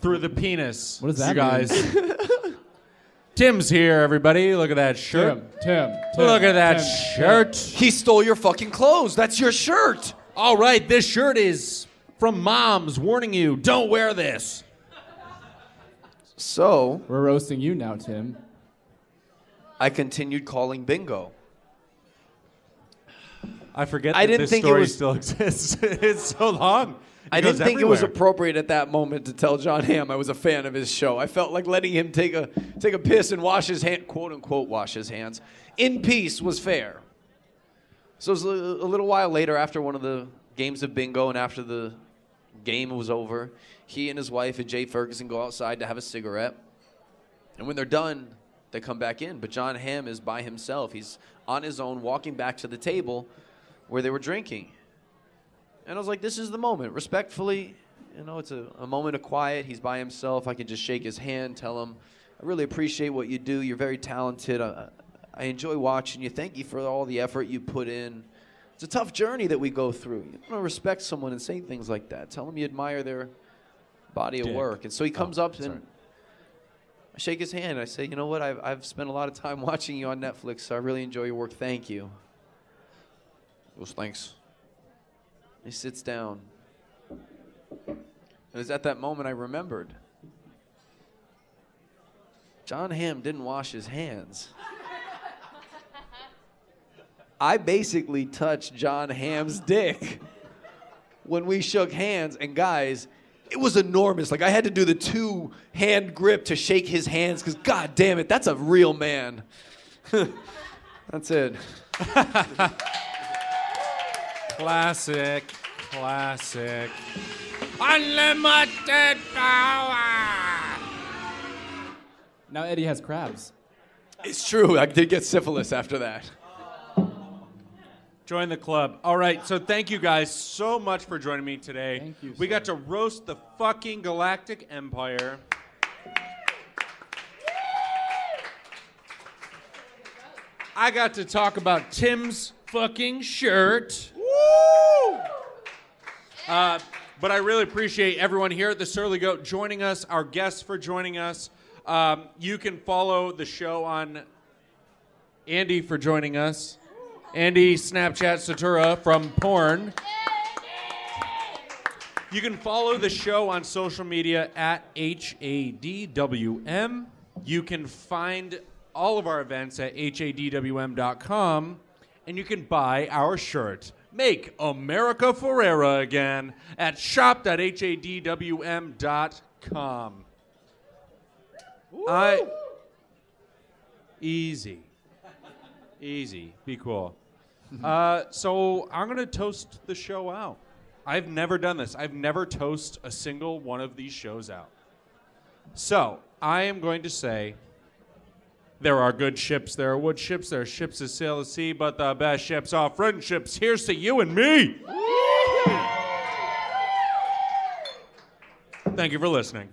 Through the penis. What does that you mean? guys? [laughs] Tim's here, everybody. Look at that shirt. Tim, Tim, Tim, Look at that Tim, shirt. He stole your fucking clothes. That's your shirt. All right, this shirt is from moms warning you don't wear this. So We're roasting you now, Tim. I continued calling bingo. I forget I didn't this think it story was- still [laughs] exists. it's so long. I It didn't goes think it was appropriate at that moment to tell Jon Hamm I was a fan of his show. I felt like letting him take a take a piss and wash his hand, quote unquote, wash his hands in peace was fair. So it was a, a little while later, after one of the games of bingo and after the game was over, he and his wife and Jay Ferguson go outside to have a cigarette. And when they're done, they come back in. But Jon Hamm is by himself. He's on his own, walking back to the table where they were drinking. And I was like, this is the moment. Respectfully, you know, it's a, a moment of quiet. He's by himself. I can just shake his hand, tell him, I really appreciate what you do. You're very talented. I, I enjoy watching you. Thank you for all the effort you put in. It's a tough journey that we go through. You want to respect someone and say things like that. Tell them you admire their body of work. And so he comes oh, up sorry. and I shake his hand. I say, you know what? I've, I've spent a lot of time [laughs] watching you on Netflix, so I really enjoy your work. Thank you. Goes, thanks. He sits down. It was at that moment I remembered. Jon Hamm didn't wash his hands. [laughs] I basically touched Jon Hamm's dick when we shook hands, and guys, it was enormous. Like I had to do the two hand grip to shake his hands because, god damn it, that's a real man. [laughs] that's it. [laughs] Classic. Classic. Unlimited power. Now Eddie has crabs. It's true. I did get syphilis after that. Join the club. All right, so thank you guys so much for joining me today. Thank you, We sir. got to roast the fucking Galactic Empire. I got to talk about Tim's fucking shirt. Woo! Uh, but I really appreciate everyone here at the Surly Goat joining us, our guests for joining us. Um, you can follow the show on Andy for joining us. Andy Snapchat Satura from Porn. You can follow the show on social media at HADWM. You can find all of our events at HADWM.com. And you can buy our shirt, Make America Ferrera Again, at shop.hadwm.com. I. Easy. Easy. Be cool. Uh, so I'm going to toast the show out. I've never done this. I've never toast a single one of these shows out. So I am going to say there are good ships, there are wood ships, there are ships that sail the sea, but the best ships are friendships. Here's to you and me. Thank you for listening.